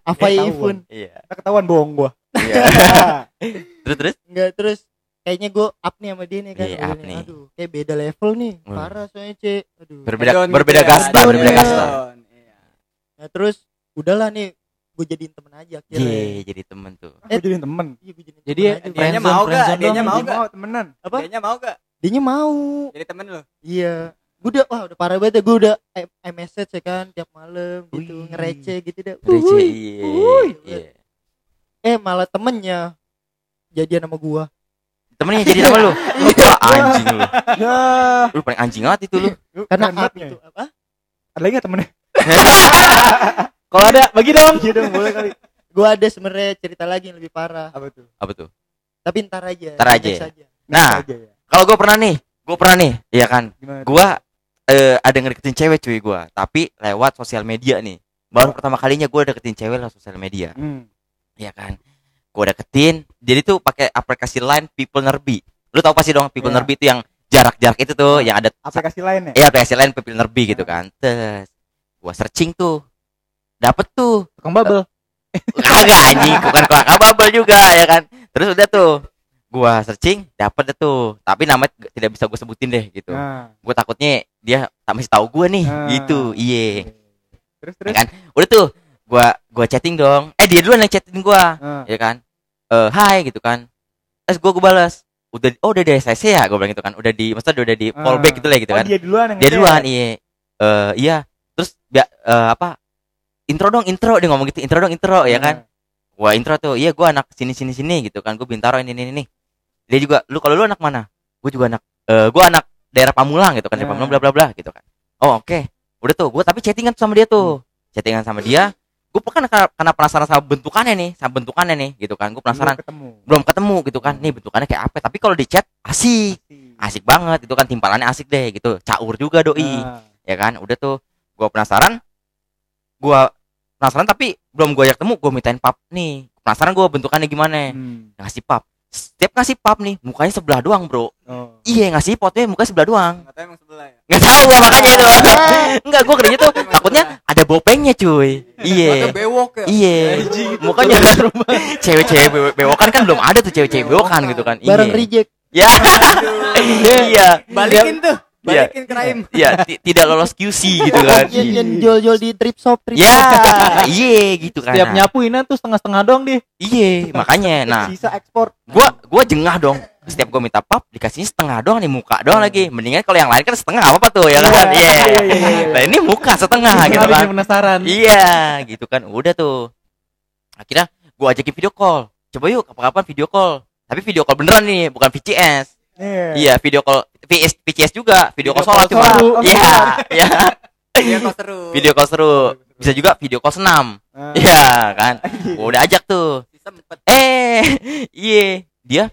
apa Eh, pun Iya. Ketahuan bohong gua. Iya. Terus terus. enggak terus kayaknya gue up nih sama dia nih kan Iya, Udah up nih, aduh kayak beda level nih Hmm. parah soalnya cek aduh Berbeda Hedon berbeda ya. kasta, berbeda kasta. Iya. nah terus udahlah nih gue jadiin temen aja akhirnya Iya, jadi temen tuh. Gue jadiin temen. Iya, gue jadiin Jadi temen aja, Bang. Dianya friendzone, mau gak? Dianya dong, mau gak? Mau temenan. apa Dianya mau gak? dianya mau Jadi temen lu. iya gue udah wah udah parah banget ya gue udah i- iMessage ya kan tiap malam gitu Wih. ngereceh gitu dah Receh, Wuih. iya. Wuih. Iya. eh malah temennya jadian sama gua Temennya jadi sama lu. Wah, anjing lu. Ya. Lu paling anjing banget itu lu. Karena itu ya. apa Ada lagi gak temennya? Kalau ada bagi dong. Iya dong, boleh kali. gua ada sebenarnya cerita lagi yang lebih parah Apa tuh? Apa tuh? tapi ntar aja Ntar aja. next aja. Nah, Aja ya. kalau gue pernah nih, gue pernah nih, iya kan. Gimana? Gue eh, ada ngedeketin cewek cuy gua tapi lewat sosial media nih baru pertama kalinya gua deketin cewek lewat sosial media Hmm. ya kan gua deketin jadi tuh pakai aplikasi line people nerbi lu tau pasti dong people Iya. nerbi itu yang jarak-jarak itu tuh yang ada Aplikasi lain ya? eh aplikasi lain people nerbi gitu kan terus gua searching tuh dapet tuh. Tukang bubble. kagak anjing? Bukan kelak ababel juga ya kan? Terus udah tuh gua searching dapet deh tuh. Tapi namanya tidak bisa gue sebutin deh gitu. Nah, gue takutnya dia tak masih tahu gue nih Ah. gitu. Iye. Terus terus. kan? Udah tuh gua gua chatting dong. Eh dia duluan yang chatting gua Nah, ya kan? Eh hai gitu kan. Terus gua gua balas udah oh udah di SSC ya gue bilang gitu kan. Udah di maksudnya udah di Ah. fallback gitu lah gitu oh, kan. dia duluan yang dia duluan iya eh iya. Terus bia- eh, apa intro dong intro dia ngomong gitu intro dong intro ya kan? Gua intro tuh iya gua anak sini sini sini gitu kan gua bintaro ini ini ini. Dia juga lu kalau lu anak mana? Gua juga anak eh gua anak daerah Pamulang gitu kan daerah Ya. Pamulang bla bla bla gitu kan. Oh oke. Udah tuh gua tapi chattingan sama dia tuh. Chattingan sama dia. Gua kan karena, penasaran sama bentukannya nih sama bentukannya nih gitu kan. Gua penasaran. Belum ketemu. belum ketemu gitu kan. Nih bentukannya kayak apa? Tapi kalau di chat asik. Asik. Banget itu kan. Timpalannya asik deh gitu. Caur juga doi. Nah, ya kan? Udah tuh gua penasaran. Gua penasaran tapi belum gua ajak temu gua mintain pap nih. Penasaran gua bentukannya gimana? Hmm. ngasih pap. Setiap ngasih pap nih mukanya sebelah doang bro. Oh. iya ngasih potnya mukanya sebelah doang. Nggak tahu emang sebelah ya? Nggak tahu gua makanya itu. Enggak gua kerja tuh takutnya ada bopengnya cuy. Iya. Bewok ya? Iya. Mukanya cewek-cewek bewo- bewokan kan belum ada tuh cewek-cewek bewokan gitu kan. Barang iya. reject. Ya. Iya. Balikin tuh. Iya. Balikin ke Raim iya ti- tidak lolos QC gitu kan yang, yang jual-jual di trip shop trip ya iya gitu kan Setiap Nah, nyapuinan tuh setengah-setengah doang deh. Iya, makanya. Nah, Sisa ekspor. gua gua jengah dong. Setiap gua minta pap dikasihnya setengah doang nih muka doang lagi. Mendingan kalau yang lain kan setengah apa apa tuh ya kan? Iya. iya, iya, iya. Nah, ini muka setengah gitu kan. penasaran. Iya, gitu kan. Udah tuh. Akhirnya gua ajakin video call. Coba yuk kapan-kapan video call. Tapi video call beneran nih, bukan VCS. Iya. Iya, video call VS, VCS juga, video call Video sholat call cuma. Iya, iya. Iya kok seru Video call seru. Bisa juga video call senam. Nah, Iya, kan. Gua udah ajak tuh. eh iya. Dia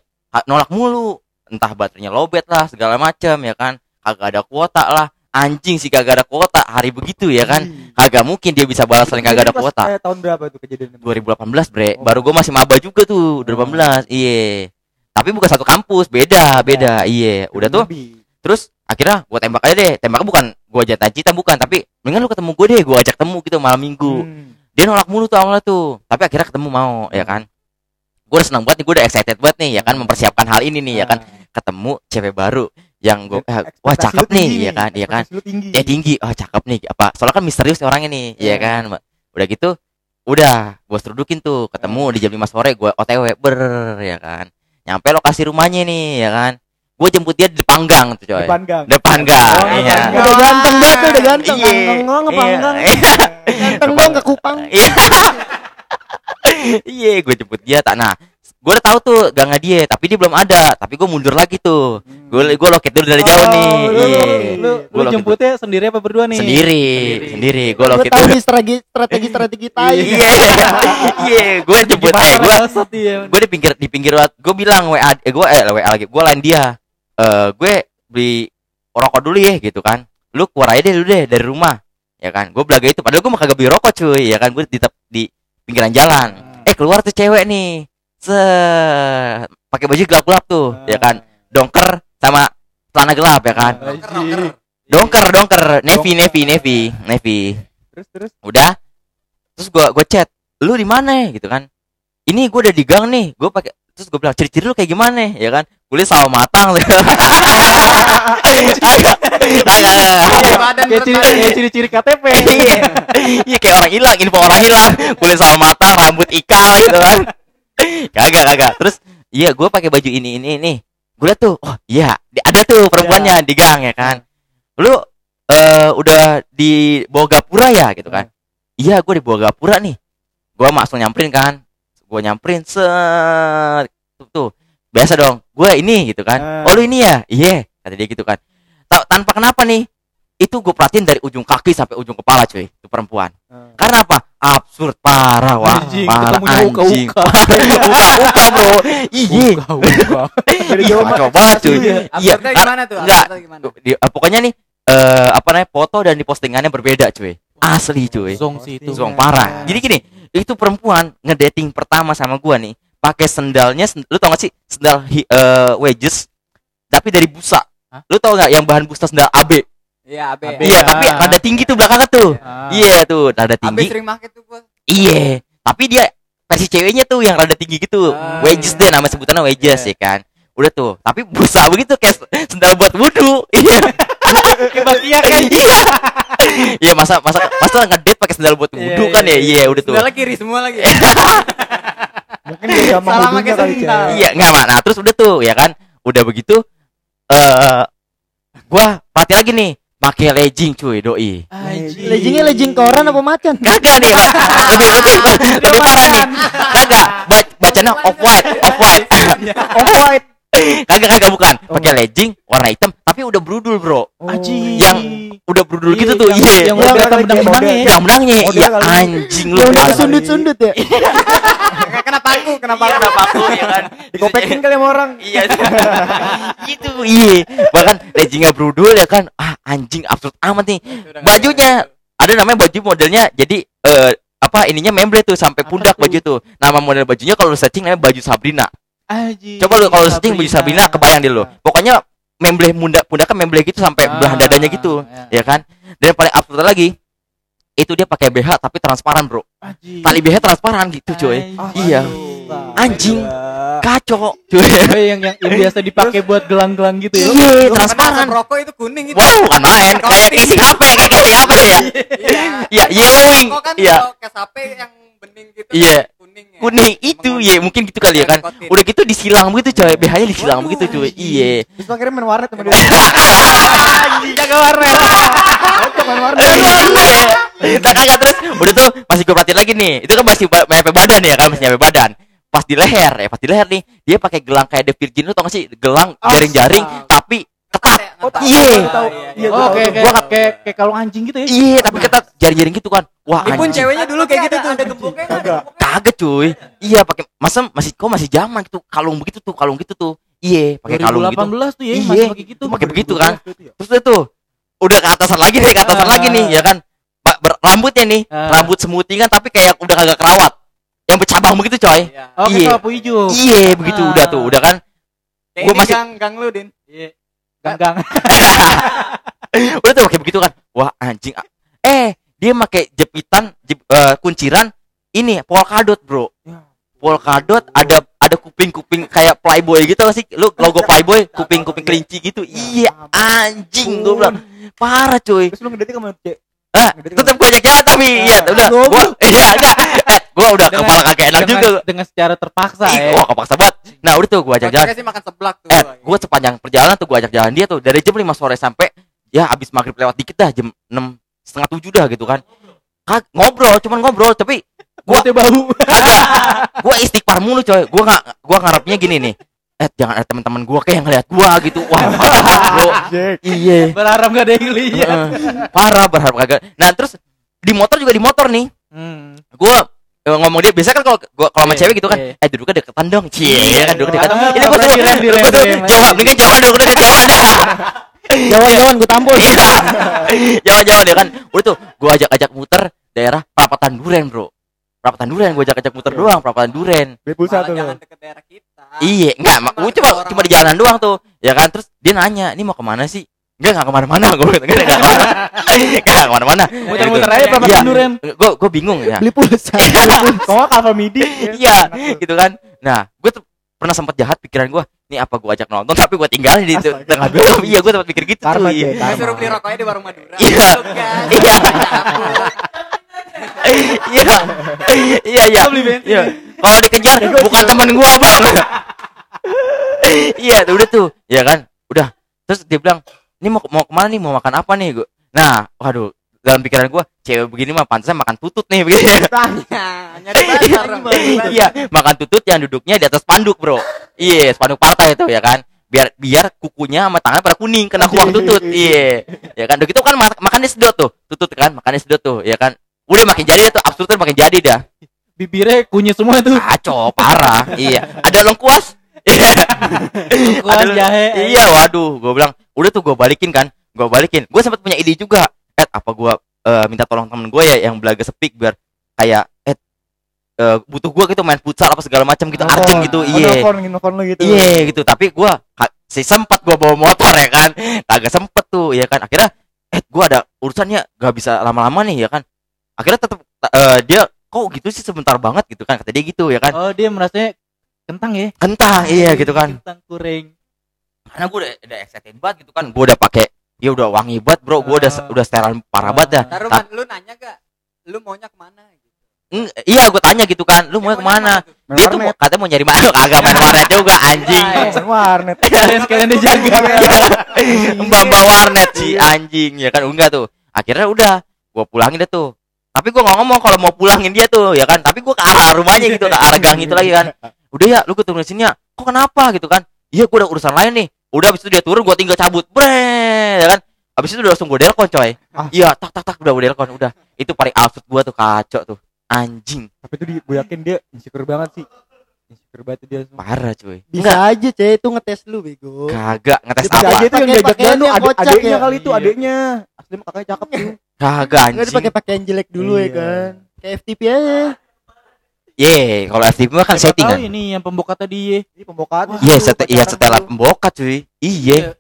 nolak mulu. Entah baterainya lowbat lah segala macam ya kan? Kagak ada kuota lah. Anjing sih kagak ada kuota. Hari begitu ya kan? Kagak mungkin dia bisa balas saling kagak ada kuota. eh, tahun berapa tuh kejadian 2018 bre. Oh. baru gue masih maba juga tuh 2018 iya tapi bukan satu kampus beda beda. Iya. Udah tuh. Terus akhirnya gue tembak aja deh. Tembaknya bukan gue jatah cita bukan. Tapi mendingan lu ketemu gue deh. Gue ajak temu gitu malam minggu. Hmm. dia nolak mulu tuh awalnya tuh. Tapi akhirnya ketemu mau ya kan. Gue udah senang banget nih gue udah excited banget nih ya kan mempersiapkan hal ini nih ya kan. Ketemu cewek baru yang gue Dan wah cakep nih ya kan ya kan. tinggi. Ya tinggi. Oh cakep nih. Apa soalnya kan misterius nih orangnya nih ya Iya. kan. Udah gitu udah gue serudukin tuh. Ketemu di jam 5 sore gue otw ber ya kan nyampe lokasi rumahnya nih ya kan gue jemput dia di depan gang tuh coy depan gang depan gang Oh, iya depan gang. udah ganteng banget tuh udah ganteng Iya. ngong ngepanggang Iya. ganteng dong ke kupang Iya. Iya, gue jemput dia tak. Nah, gue udah tahu tuh gangnya dia, tapi dia belum ada. Tapi gue mundur lagi tuh. Gue gue loket dulu dari jauh Oh, nih. lu- Iya. Lu, jemputnya sendiri apa berdua nih? sendiri, sendiri. Gue gue loket tahu nih strategi strategi strategi tai. Iya, iya. Gue jemput eh gue gue di pinggir di pinggir gue bilang WA eh gue eh WA lagi gue lain dia. Eh gue beli rokok dulu ya gitu kan. Lu keluar aja deh dulu deh dari rumah. Ya kan gue belaga itu. Padahal gue mah kagak beli rokok cuy. Ya kan gue di, di pinggiran jalan. Eh keluar tuh cewek nih se pakai baju gelap gelap tuh ya kan? Dongker sama celana gelap ya kan? Rocker, rocker. dongker dongker. Navy navy navy navy terus terus? Udah. Terus gua gua chat lu di mana? Gitu kan. Ini gua udah di gang nih. Gua pakai terus gua bilang ciri-ciri lu kayak gimana? Ya kan. Kulit sawo matang. Kayak kayak ciri-ciri KTP. iya. Iya kayak orang hilang info orang hilang. Kulit sawo matang rambut ikal gitu kan kagak kagak. Terus iya gua pakai baju ini ini ini. Gue liat tuh oh iya ada tuh perempuannya di gang ya kan. Lu eh udah di bawa gapura ya gitu kan? Iya gue di bawa gapura nih. Gue langsung nyamperin kan. Gue nyamperin set. Tuh, tuh. biasa dong. Gue ini gitu kan. Ah. oh lu ini ya? Iya kata dia gitu kan. Ta- tanpa kenapa nih itu gue perhatiin dari ujung kaki sampai ujung kepala cuy itu perempuan. Ah. karena apa absurd parah wah Anjing, parah ketemunya anjing. Uka-uka. uka bro iya Iya, banget. banget cuy. Ya. iya gimana tuh? enggak di, eh, pokoknya nih eh apa namanya foto dan di postingannya berbeda cuy. Asli cuy. Zong sih itu. Zong parah. Jadi gini itu perempuan ngedating pertama sama gua nih pakai sendalnya send- lu tau gak sih sendal eh, wedges tapi dari busa. Hah? lu tau gak yang bahan busa sendal AB Iya, Abe. Abe. iya Iya. tapi rada tinggi tuh belakangnya tuh Ah. iya tuh rada Abe tinggi sering make tuh gua. Iya, tapi dia versi ceweknya tuh yang rada tinggi gitu. Ah. wedges deh nama sebutannya wedges Iya. ya kan. Udah tuh, tapi busa begitu kayak sendal buat wudhu. Iya. Kebagian kan. Iya. Iya, masa masa masa ngedate pakai sendal buat Iya, wudhu kan ya? iya, Iya, udah tuh. Sendalnya kiri semua lagi. Mungkin dia hubungnya pakai kali sendal. cewek. Iya, enggak Mak. Nah, terus udah tuh ya kan. Udah begitu eh gua mati lagi nih pakai legging cuy doi. Leggingnya legging koran apa macan? Kagak nih, lebih lebih lebih parah nih. Kagak, Ba- bacanya off white, off white. Off white. kagak kagak bukan. Pakai legging warna hitam tapi udah brudul, Bro. Anjing. Yang udah brudul gitu tuh. Yang- Iya. Yang udah kelihatan Model- benang-benangnya ya. Yang menangnya ya anjing lu. Yang udah Asli. kesundut-sundut ya? Kayak kena paku, kena Iya, paku. kenapa aku ya kan? Dikopekin kali sama orang. Iya. gitu, iya. Bahkan leggingnya brudul ya kan. Ah, anjing absurd amat nih. Bajunya ada namanya baju modelnya jadi eh apa ininya membre tuh sampai pundak baju tuh. Nama model bajunya kalau lu searching namanya baju Sabrina. Anjing. Coba lu kalau searching baju Sabrina kebayang deh lu. Pokoknya memble pundak pundaknya memble gitu sampai Ah, belahan dadanya gitu, ya. ya kan? Dan yang paling absurd lagi itu dia pakai BH tapi transparan, Bro. Anjing. Tali BH transparan gitu, coy. Anjing. Iya. Anjing. Kacau, cuy. Oh, yang, yang yang biasa dipakai buat gelang-gelang gitu ya. Iya, transparan. rokok itu kuning itu. Wah, bukan main. Kayak casing HP, kayak casing HP ya. Iya. Iya, yellowing. Rokok kan Iya. kayak sape yang bening gitu. Iya. Kuning ya. Kuning itu, ya mungkin gitu kali ya kan. Nikotin. Udah gitu disilang begitu, coy. BH-nya disilang Waduh, begitu, cuy. Iya. Terus akhirnya main warnet sama dia. Jaga warnet. Main warnet. Nah kagak terus udah tuh masih gue perhatiin lagi nih. Itu kan masih nyampe badan ya kan, masih nyampe badan. Pas di leher ya, pas di leher nih, dia pakai gelang kayak The Virgin lu tau gak sih? Gelang jaring-jaring tapi ketat. Oh, iya. Iya. gua kayak kayak kalung anjing gitu ya. Iya, tapi ketat jaring-jaring gitu kan. Wah, Ini pun ceweknya dulu kayak gitu tuh. Ada gemboknya? Kagak. Kagak cuy. Iya, pakai masa masih kok masih zaman gitu, kalung begitu tuh, kalung gitu tuh. Iya, pakai kalung gitu. 2018 tuh ya, Iya. masih pakai gitu. Pakai begitu kan. ya. Terus dia tuh udah ke atasan lagi nih, ke atasan Ah. lagi nih, ya kan. Rambutnya nih, Ah. rambut semutingan tapi kayak udah kagak kerawat. Yang bercabang begitu, coy. Iya. Oh, Iya. sapu hijau. Iya, begitu Ah. udah tuh, udah kan. Ini masih- gang gang lu, Din. Iya. Gang-gang. udah tuh pakai begitu kan. Wah, anjing. Eh, dia pakai jepitan jep- eh, kunciran ini polkadot, Bro. Polkadot ada ada kuping-kuping kayak Playboy gitu gak sih? Lu logo Playboy, kuping-kuping kelinci gitu. Iya, anjing gua bilang. Parah, cuy. Terus lu ngedate sama cek. Ah, tetep gua ajak jalan tapi iya udah gua iya. Eh, gua udah Dengan- kepala kagak enak dengan, juga. dengan secara terpaksa Ih, ya. wah kepaksa banget. Nah, udah tuh gua ajak jalan. Sih makan seblak tuh. Eh, gua sepanjang perjalanan tuh gua ajak jalan dia tuh dari jam 5 sore sampai ya abis maghrib lewat dikit dah jam 6 setengah tujuh dah gitu kan. Kag ngobrol, cuman ngobrol tapi gua bau. gua istighfar mulu coy. Gua nggak gua ngarepnya gini nih. Eh, jangan ada teman-teman gua kayak yang ngeliat gua gitu. Wah, parah banget, bro. Iya. Berharap gak ada yang lihat. Parah berharap kagak. Nah, terus di motor juga di motor nih. Hmm. Gua ngomong dia biasa kan kalau gua kalau sama Iya, cewek gitu kan iya. eh duduknya deketan dong cie ya kan duduk deketan Ah, ini gua tuh gua tuh jawab ini jawab dong udah jawab Jangan jangan gue tampol. Iya. jawab jawab ya kan udah tuh gua ajak ajak muter daerah perapatan duren bro perapatan duren gua ajak ajak muter doang perapatan duren Beli pulsa Malah tuh. jangan deket daerah kita. iya enggak mak gua cuma cuma di jalan doang tuh ya kan terus dia nanya ini mau ke mana sih Enggak, enggak ke mana-mana Gue enggak, enggak ke mana Enggak ke mana-mana Muter-muter Gitu. aja perapatan Iya. duren. Gue gue bingung ya Beli pulsa. Kok nggak Alfa Midi? Iya, gitu kan. Nah, gue tuh pernah sempat jahat pikiran gue. Ini apa gue ajak nonton tapi gue tinggalin di Astaga. tengah film. Iya, gue sempat pikir gitu Karma. Iya. Saya suruh beli rokoknya di warung Madura. Iya. Tuh kan. Iya. Iya. Iya, iya. Beli bensin. Iya. Kalau dikejar bukan teman gue, Bang. Iya, udah tuh. Ya kan? Udah. Terus dia bilang, "Ini mau mau ke mana nih? Mau makan apa nih?" Gua. Nah, waduh, dalam pikiran gue, cewek begini mah pantasnya makan tutut nih begini. Nyari nyari bazar. Iya, makan tutut yang duduknya di atas spanduk, Bro. Iya, spanduk partai itu ya kan. Biar biar kukunya sama tangan pada kuning kena kuang tutut. Iya. Ya kan, begitu kan mak makan sedot tuh. Tutut kan, makannya sedot tuh, ya kan. Udah makin jadi dah tuh, absurdnya makin jadi dah. Bibirnya kunyit semua tuh. Kacau, parah. iya. Ada lengkuas. Iya. Ada- jahe. Iya, waduh, gua bilang, udah tuh gua balikin kan. gue balikin gue sempat punya ide juga eh apa gue eh, minta tolong temen gue ya yang belaga sepik biar kayak eh eh, butuh gue gitu main futsal apa segala macam gitu gitu Oh, iya nelfon lu gitu. iya gitu tapi gue si sempat gue bawa motor ya kan kagak sempet tuh ya kan akhirnya eh gue ada urusannya gak bisa lama-lama nih ya kan akhirnya tetap eh, dia kok gitu sih sebentar banget gitu kan kata dia gitu ya kan Oh dia merasanya kentang ya? kentang iya gitu kan Kentang kuring. Karena gue udah, udah excited banget gitu kan. Gue udah pakai ya udah wangi banget bro. Gue udah Ah. udah steril parah banget ya Taruh Ta- man, lu nanya gak? Lu maunya ke mana? Gitu. Eng- iya gue tanya gitu kan. Lu mau ke mana? Main dia tuh mau, katanya mau nyari mana? Kagak main warnet juga anjing. Main warnet. Kalian sekalian dijaga. mbak mbak warnet sih anjing. Ya kan? Enggak tuh. Akhirnya udah gue pulangin deh tuh. Tapi gue nggak ngomong kalau mau pulangin dia tuh ya kan? Tapi gue ke arah rumahnya gitu ke arah gang itu lagi kan. Udah ya lu ketemu di sini ya. Kok kenapa? Gitu kan. Iya gue udah urusan lain nih udah abis itu dia turun gue tinggal cabut bre ya kan abis itu udah langsung gue delkon coy Ah. iya tak tak tak udah gue delkon udah itu paling absurd gue tuh kacau tuh anjing Tapi itu gue yakin dia insecure banget sih. Insecure banget dia. semua. parah cuy Bisa enggak aja cewek itu ngetes lu bego. kagak ngetes apa aja tuh yang diajak dia tuh yang adek adeknya ya. kali itu Iya. adeknya. Asli mah kakaknya cakep tuh. kagak Enggak anjing dipakai pakaian jelek dulu ya Iya. kan. Kayak FTP aja. Ye kalau FTP mah kan Siapa settingan tahu ini yang pembokat tadi. Ini pembokat. Iya, sete iya setelah pembokat cuy. Iya.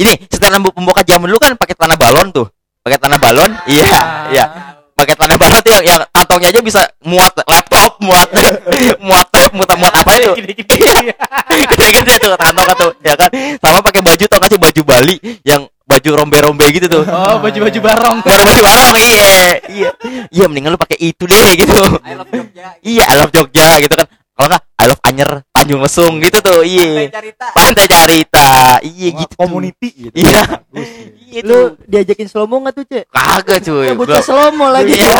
Ini setelah pembokat zaman dulu kan pakai tanah balon tuh. Pakai tanah balon. Iya, iya. Pakai tanah balon tuh yang, yang kantongnya aja bisa muat laptop, muat muat tab, muat muat apa itu. Iya. Gede-gede tuh kantong tuh, ya kan. Sama pakai baju tau gak sih baju Bali yang baju rombe-rombe gitu tuh. Oh baju-baju barong. Baju baju barong iya. Iya. Iya mendingan lu pakai itu deh gitu. I love Jogja. Iya, I love Jogja gitu kan. Kalau enggak I love Anyer, Tanjung Lesung gitu tuh. Iya. Pantai Carita. pantai carita iya gitu community gitu. Iya. Bagus. iya Lu diajakin slow mo enggak tuh, Cek? kagak cuy Ya belum bocah slow mo lagi. Iya.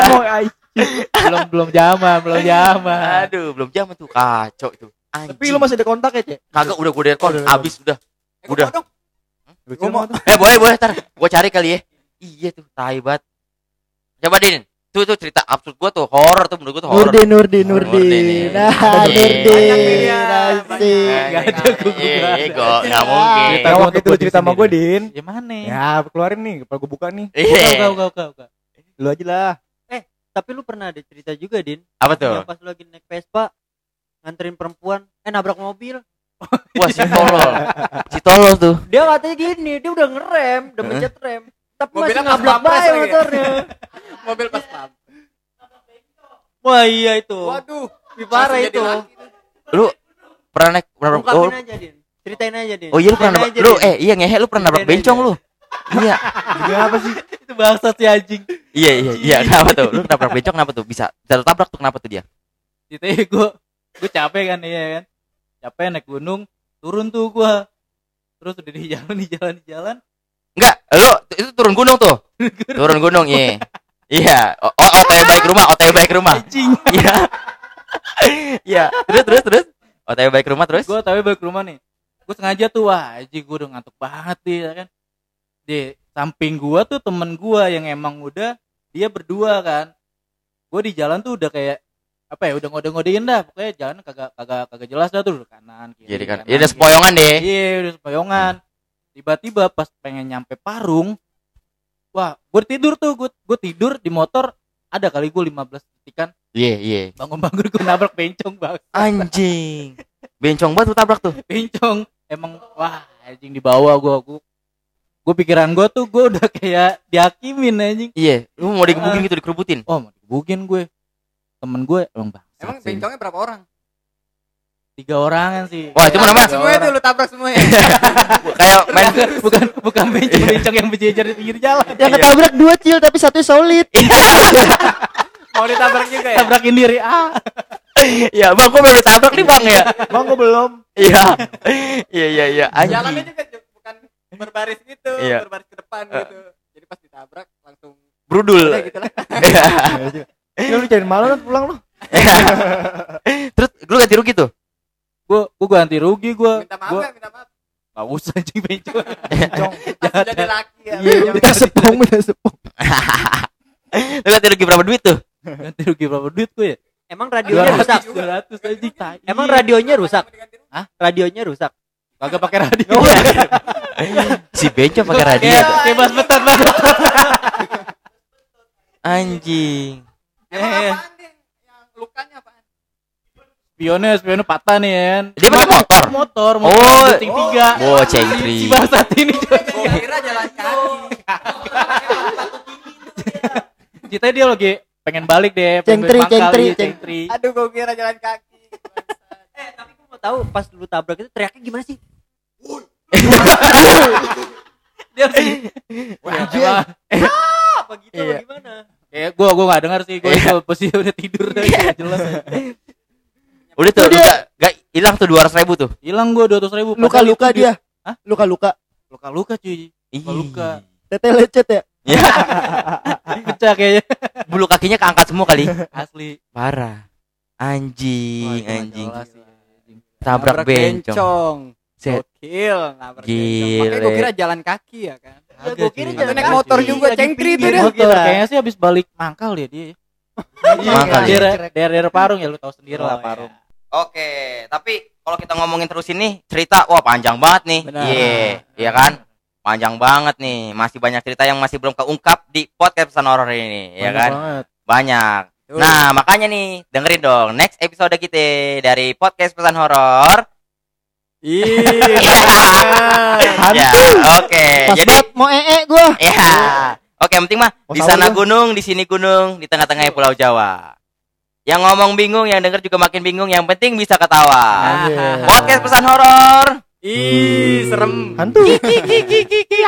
Belum belum zaman, belum zaman. aduh belum jam tuh kacau tuh Anjing. Tapi lu masih ada kontak ya, Cek? kagak udah gue delkon Udah, udah. abis udah Eh, Udah. Gua mau. eh boleh boleh ntar gue cari kali ya iya tuh tai banget coba din tuh tuh cerita absurd gue tuh horor tuh menurut gue tuh horor Nurdin, Nurdin, Nurdin. Nurdin. Nah, Nurdin. Gak ada, gua Iya, gak ada. gua nggak mungkin Cerita Ya, gua waktu itu cerita sama gue, Din. Ya mana? Ya, keluarin nih, kalau gue buka nih. Iya kau kau kau kau. Lu aja lah. Tapi lu pernah ada cerita juga, Din? apa tuh Yang pas lu lagi naik Vespa nganterin perempuan, eh nabrak mobil. Wah si tolol si tolol tuh Dia katanya gini, dia udah ngerem, udah Hah? mencet rem. Tapi Mobilnya masih pampres bae ya? motornya. Mobil pas pam. Wah iya itu. Waduh. Lebih parah itu. lu pernah naik pernah oh, aja, Din. Ceritain aja, Din. oh iya lu pernah nabrak lu eh iya ngehe lu pernah nabrak bencong lu iya Ini apa sih? Itu bahasa si anjing. iya iya iya kenapa tuh lu nabrak bencong kenapa tuh bisa bisa tabrak tuh kenapa tuh dia Ceritanya gue gue capek kan iya kan. Capek naik gunung, turun tuh gua. Terus udah di jalan di jalan di jalan. Enggak, lu itu turun gunung tuh. turun gunung, iya. Iya, oh, OTW baik rumah, OTW baik rumah. Iya. Iya, terus terus terus. OTW baik rumah terus. Tapi balik ke rumah nih. Gue sengaja tuh wah anjing gue udah ngantuk banget nih ya kan. Di samping gua tuh temen gua yang emang udah dia berdua kan. Gue di jalan tuh udah kayak apa ya udah ngode-ngodein dah pokoknya jalan kagak kagak kagak jelas dah tuh kanan kiri Jadi kan, ya udah sepoyongan deh. Iya udah sepoyongan. Tiba-tiba pas pengen nyampe Parung, wah gue tidur tuh, gue gue tidur di motor ada kali gue 15 detikan Iya, iya. bangun-bangun gue nabrak bencong bang Anjing. Bencong banget tuh tabrak tuh. bencong emang wah anjing di bawah gue gue gue pikiran gue tuh gue udah kayak dihakimin anjing Iya, lu mau digebukin gitu dikerubutin. oh mau digebukin gue temen gue emang bang Emang bencongnya berapa orang? tiga orangan sih Wah, itu namanya semua itu lu tabrak semua ya. Kayak main bukan bukan bukan bencong bencong yang berjejer di pinggir jalan Yang ketabrak dua cil tapi satu solid. Mau ditabrak juga ya? tabrakin diri ah ya, Bang, kok belum ditabrak nih, Bang ya? Bang, gue belum. Iya. Iya, iya, iya. Jalannya juga ju- bukan berbaris gitu, Iya. berbaris ke depan gitu. Jadi pas ditabrak langsung Brudul. gitu lah. Ya, lu cari malu kan pulang lu. Terus lu ganti rugi tuh. gue gue ganti rugi gue Minta maaf gue ya, minta maaf. gak usah anjing bencong Bencong. Pas jadi laki ya. Iya. Minta sepong, minta sepong. Lu ganti rugi berapa duit tuh? ganti rugi berapa duit gue ya Emang radionya rusak. dua ratus anjing tai. Emang radionya rusak. Rugi. Radionya rusak. kagak pakai radio Si Bejo pakai radio. Kayak bahas betot banget. Anjing. Emang Eh. apaan deh? Yang lukanya apaan? Spionnya, spionnya patah nih kan. Dia pakai motor. Motor, Oh. motor oh, tiga. Oh, cengkri. Si bangsat ini Gua kira jalan kaki. Ceritanya dia lagi pengen balik deh. mangkal, cengtri, iya, ceng- cengtri. Aduh, gua kira jalan kaki. Eh, tapi gue mau tahu pas lu tabrak itu teriaknya gimana sih? Dia sih. Wah, Apa gitu Iya. gimana? Kayak gue gue gak dengar sih gue itu posisi udah tidur dah nggak jelas. Udah tuh, udah gak hilang tuh 200 ribu tuh. Hilang gue dua ratus ribu. Luka-luka dia. Hah? Luka-luka. Luka luka cuy. Luka. Tete lecet ya. Ya, Pecah kayaknya. bulu kakinya keangkat semua kali. Asli. Parah. Anjing, Wah, anjing. anjing. Tabrak bencong. bencong. Set. Gokil, nabrak bencong. Makanya gua kira jalan kaki ya kan. Ya, gua kira jalan naik motor juga, pinggir tuh dia. Kayaknya sih habis balik mangkal ya dia. Mangkal ya? Daerah Parung ya lu tahu sendiri Oh, lah iya. Parung. Oke, tapi kalau kita ngomongin terus ini cerita wah panjang banget nih. Iya, iya kan? Panjang banget nih. Masih banyak cerita yang masih belum keungkap di podcast pesan horor ini, ya kan? Banyak. Nah, makanya nih, dengerin dong next episode kita dari podcast pesan horor. Iya. Ya, oke. Pas Jadi mau ee gua. ya. Oke, yang penting mah Oh, di sana gunung, di sini gunung, di tengah-tengah Pulau Jawa. Yang ngomong bingung, yang denger juga makin bingung, yang penting bisa ketawa. Podcast pesan horor. Ih, serem. Hantu. Kiki kiki kiki.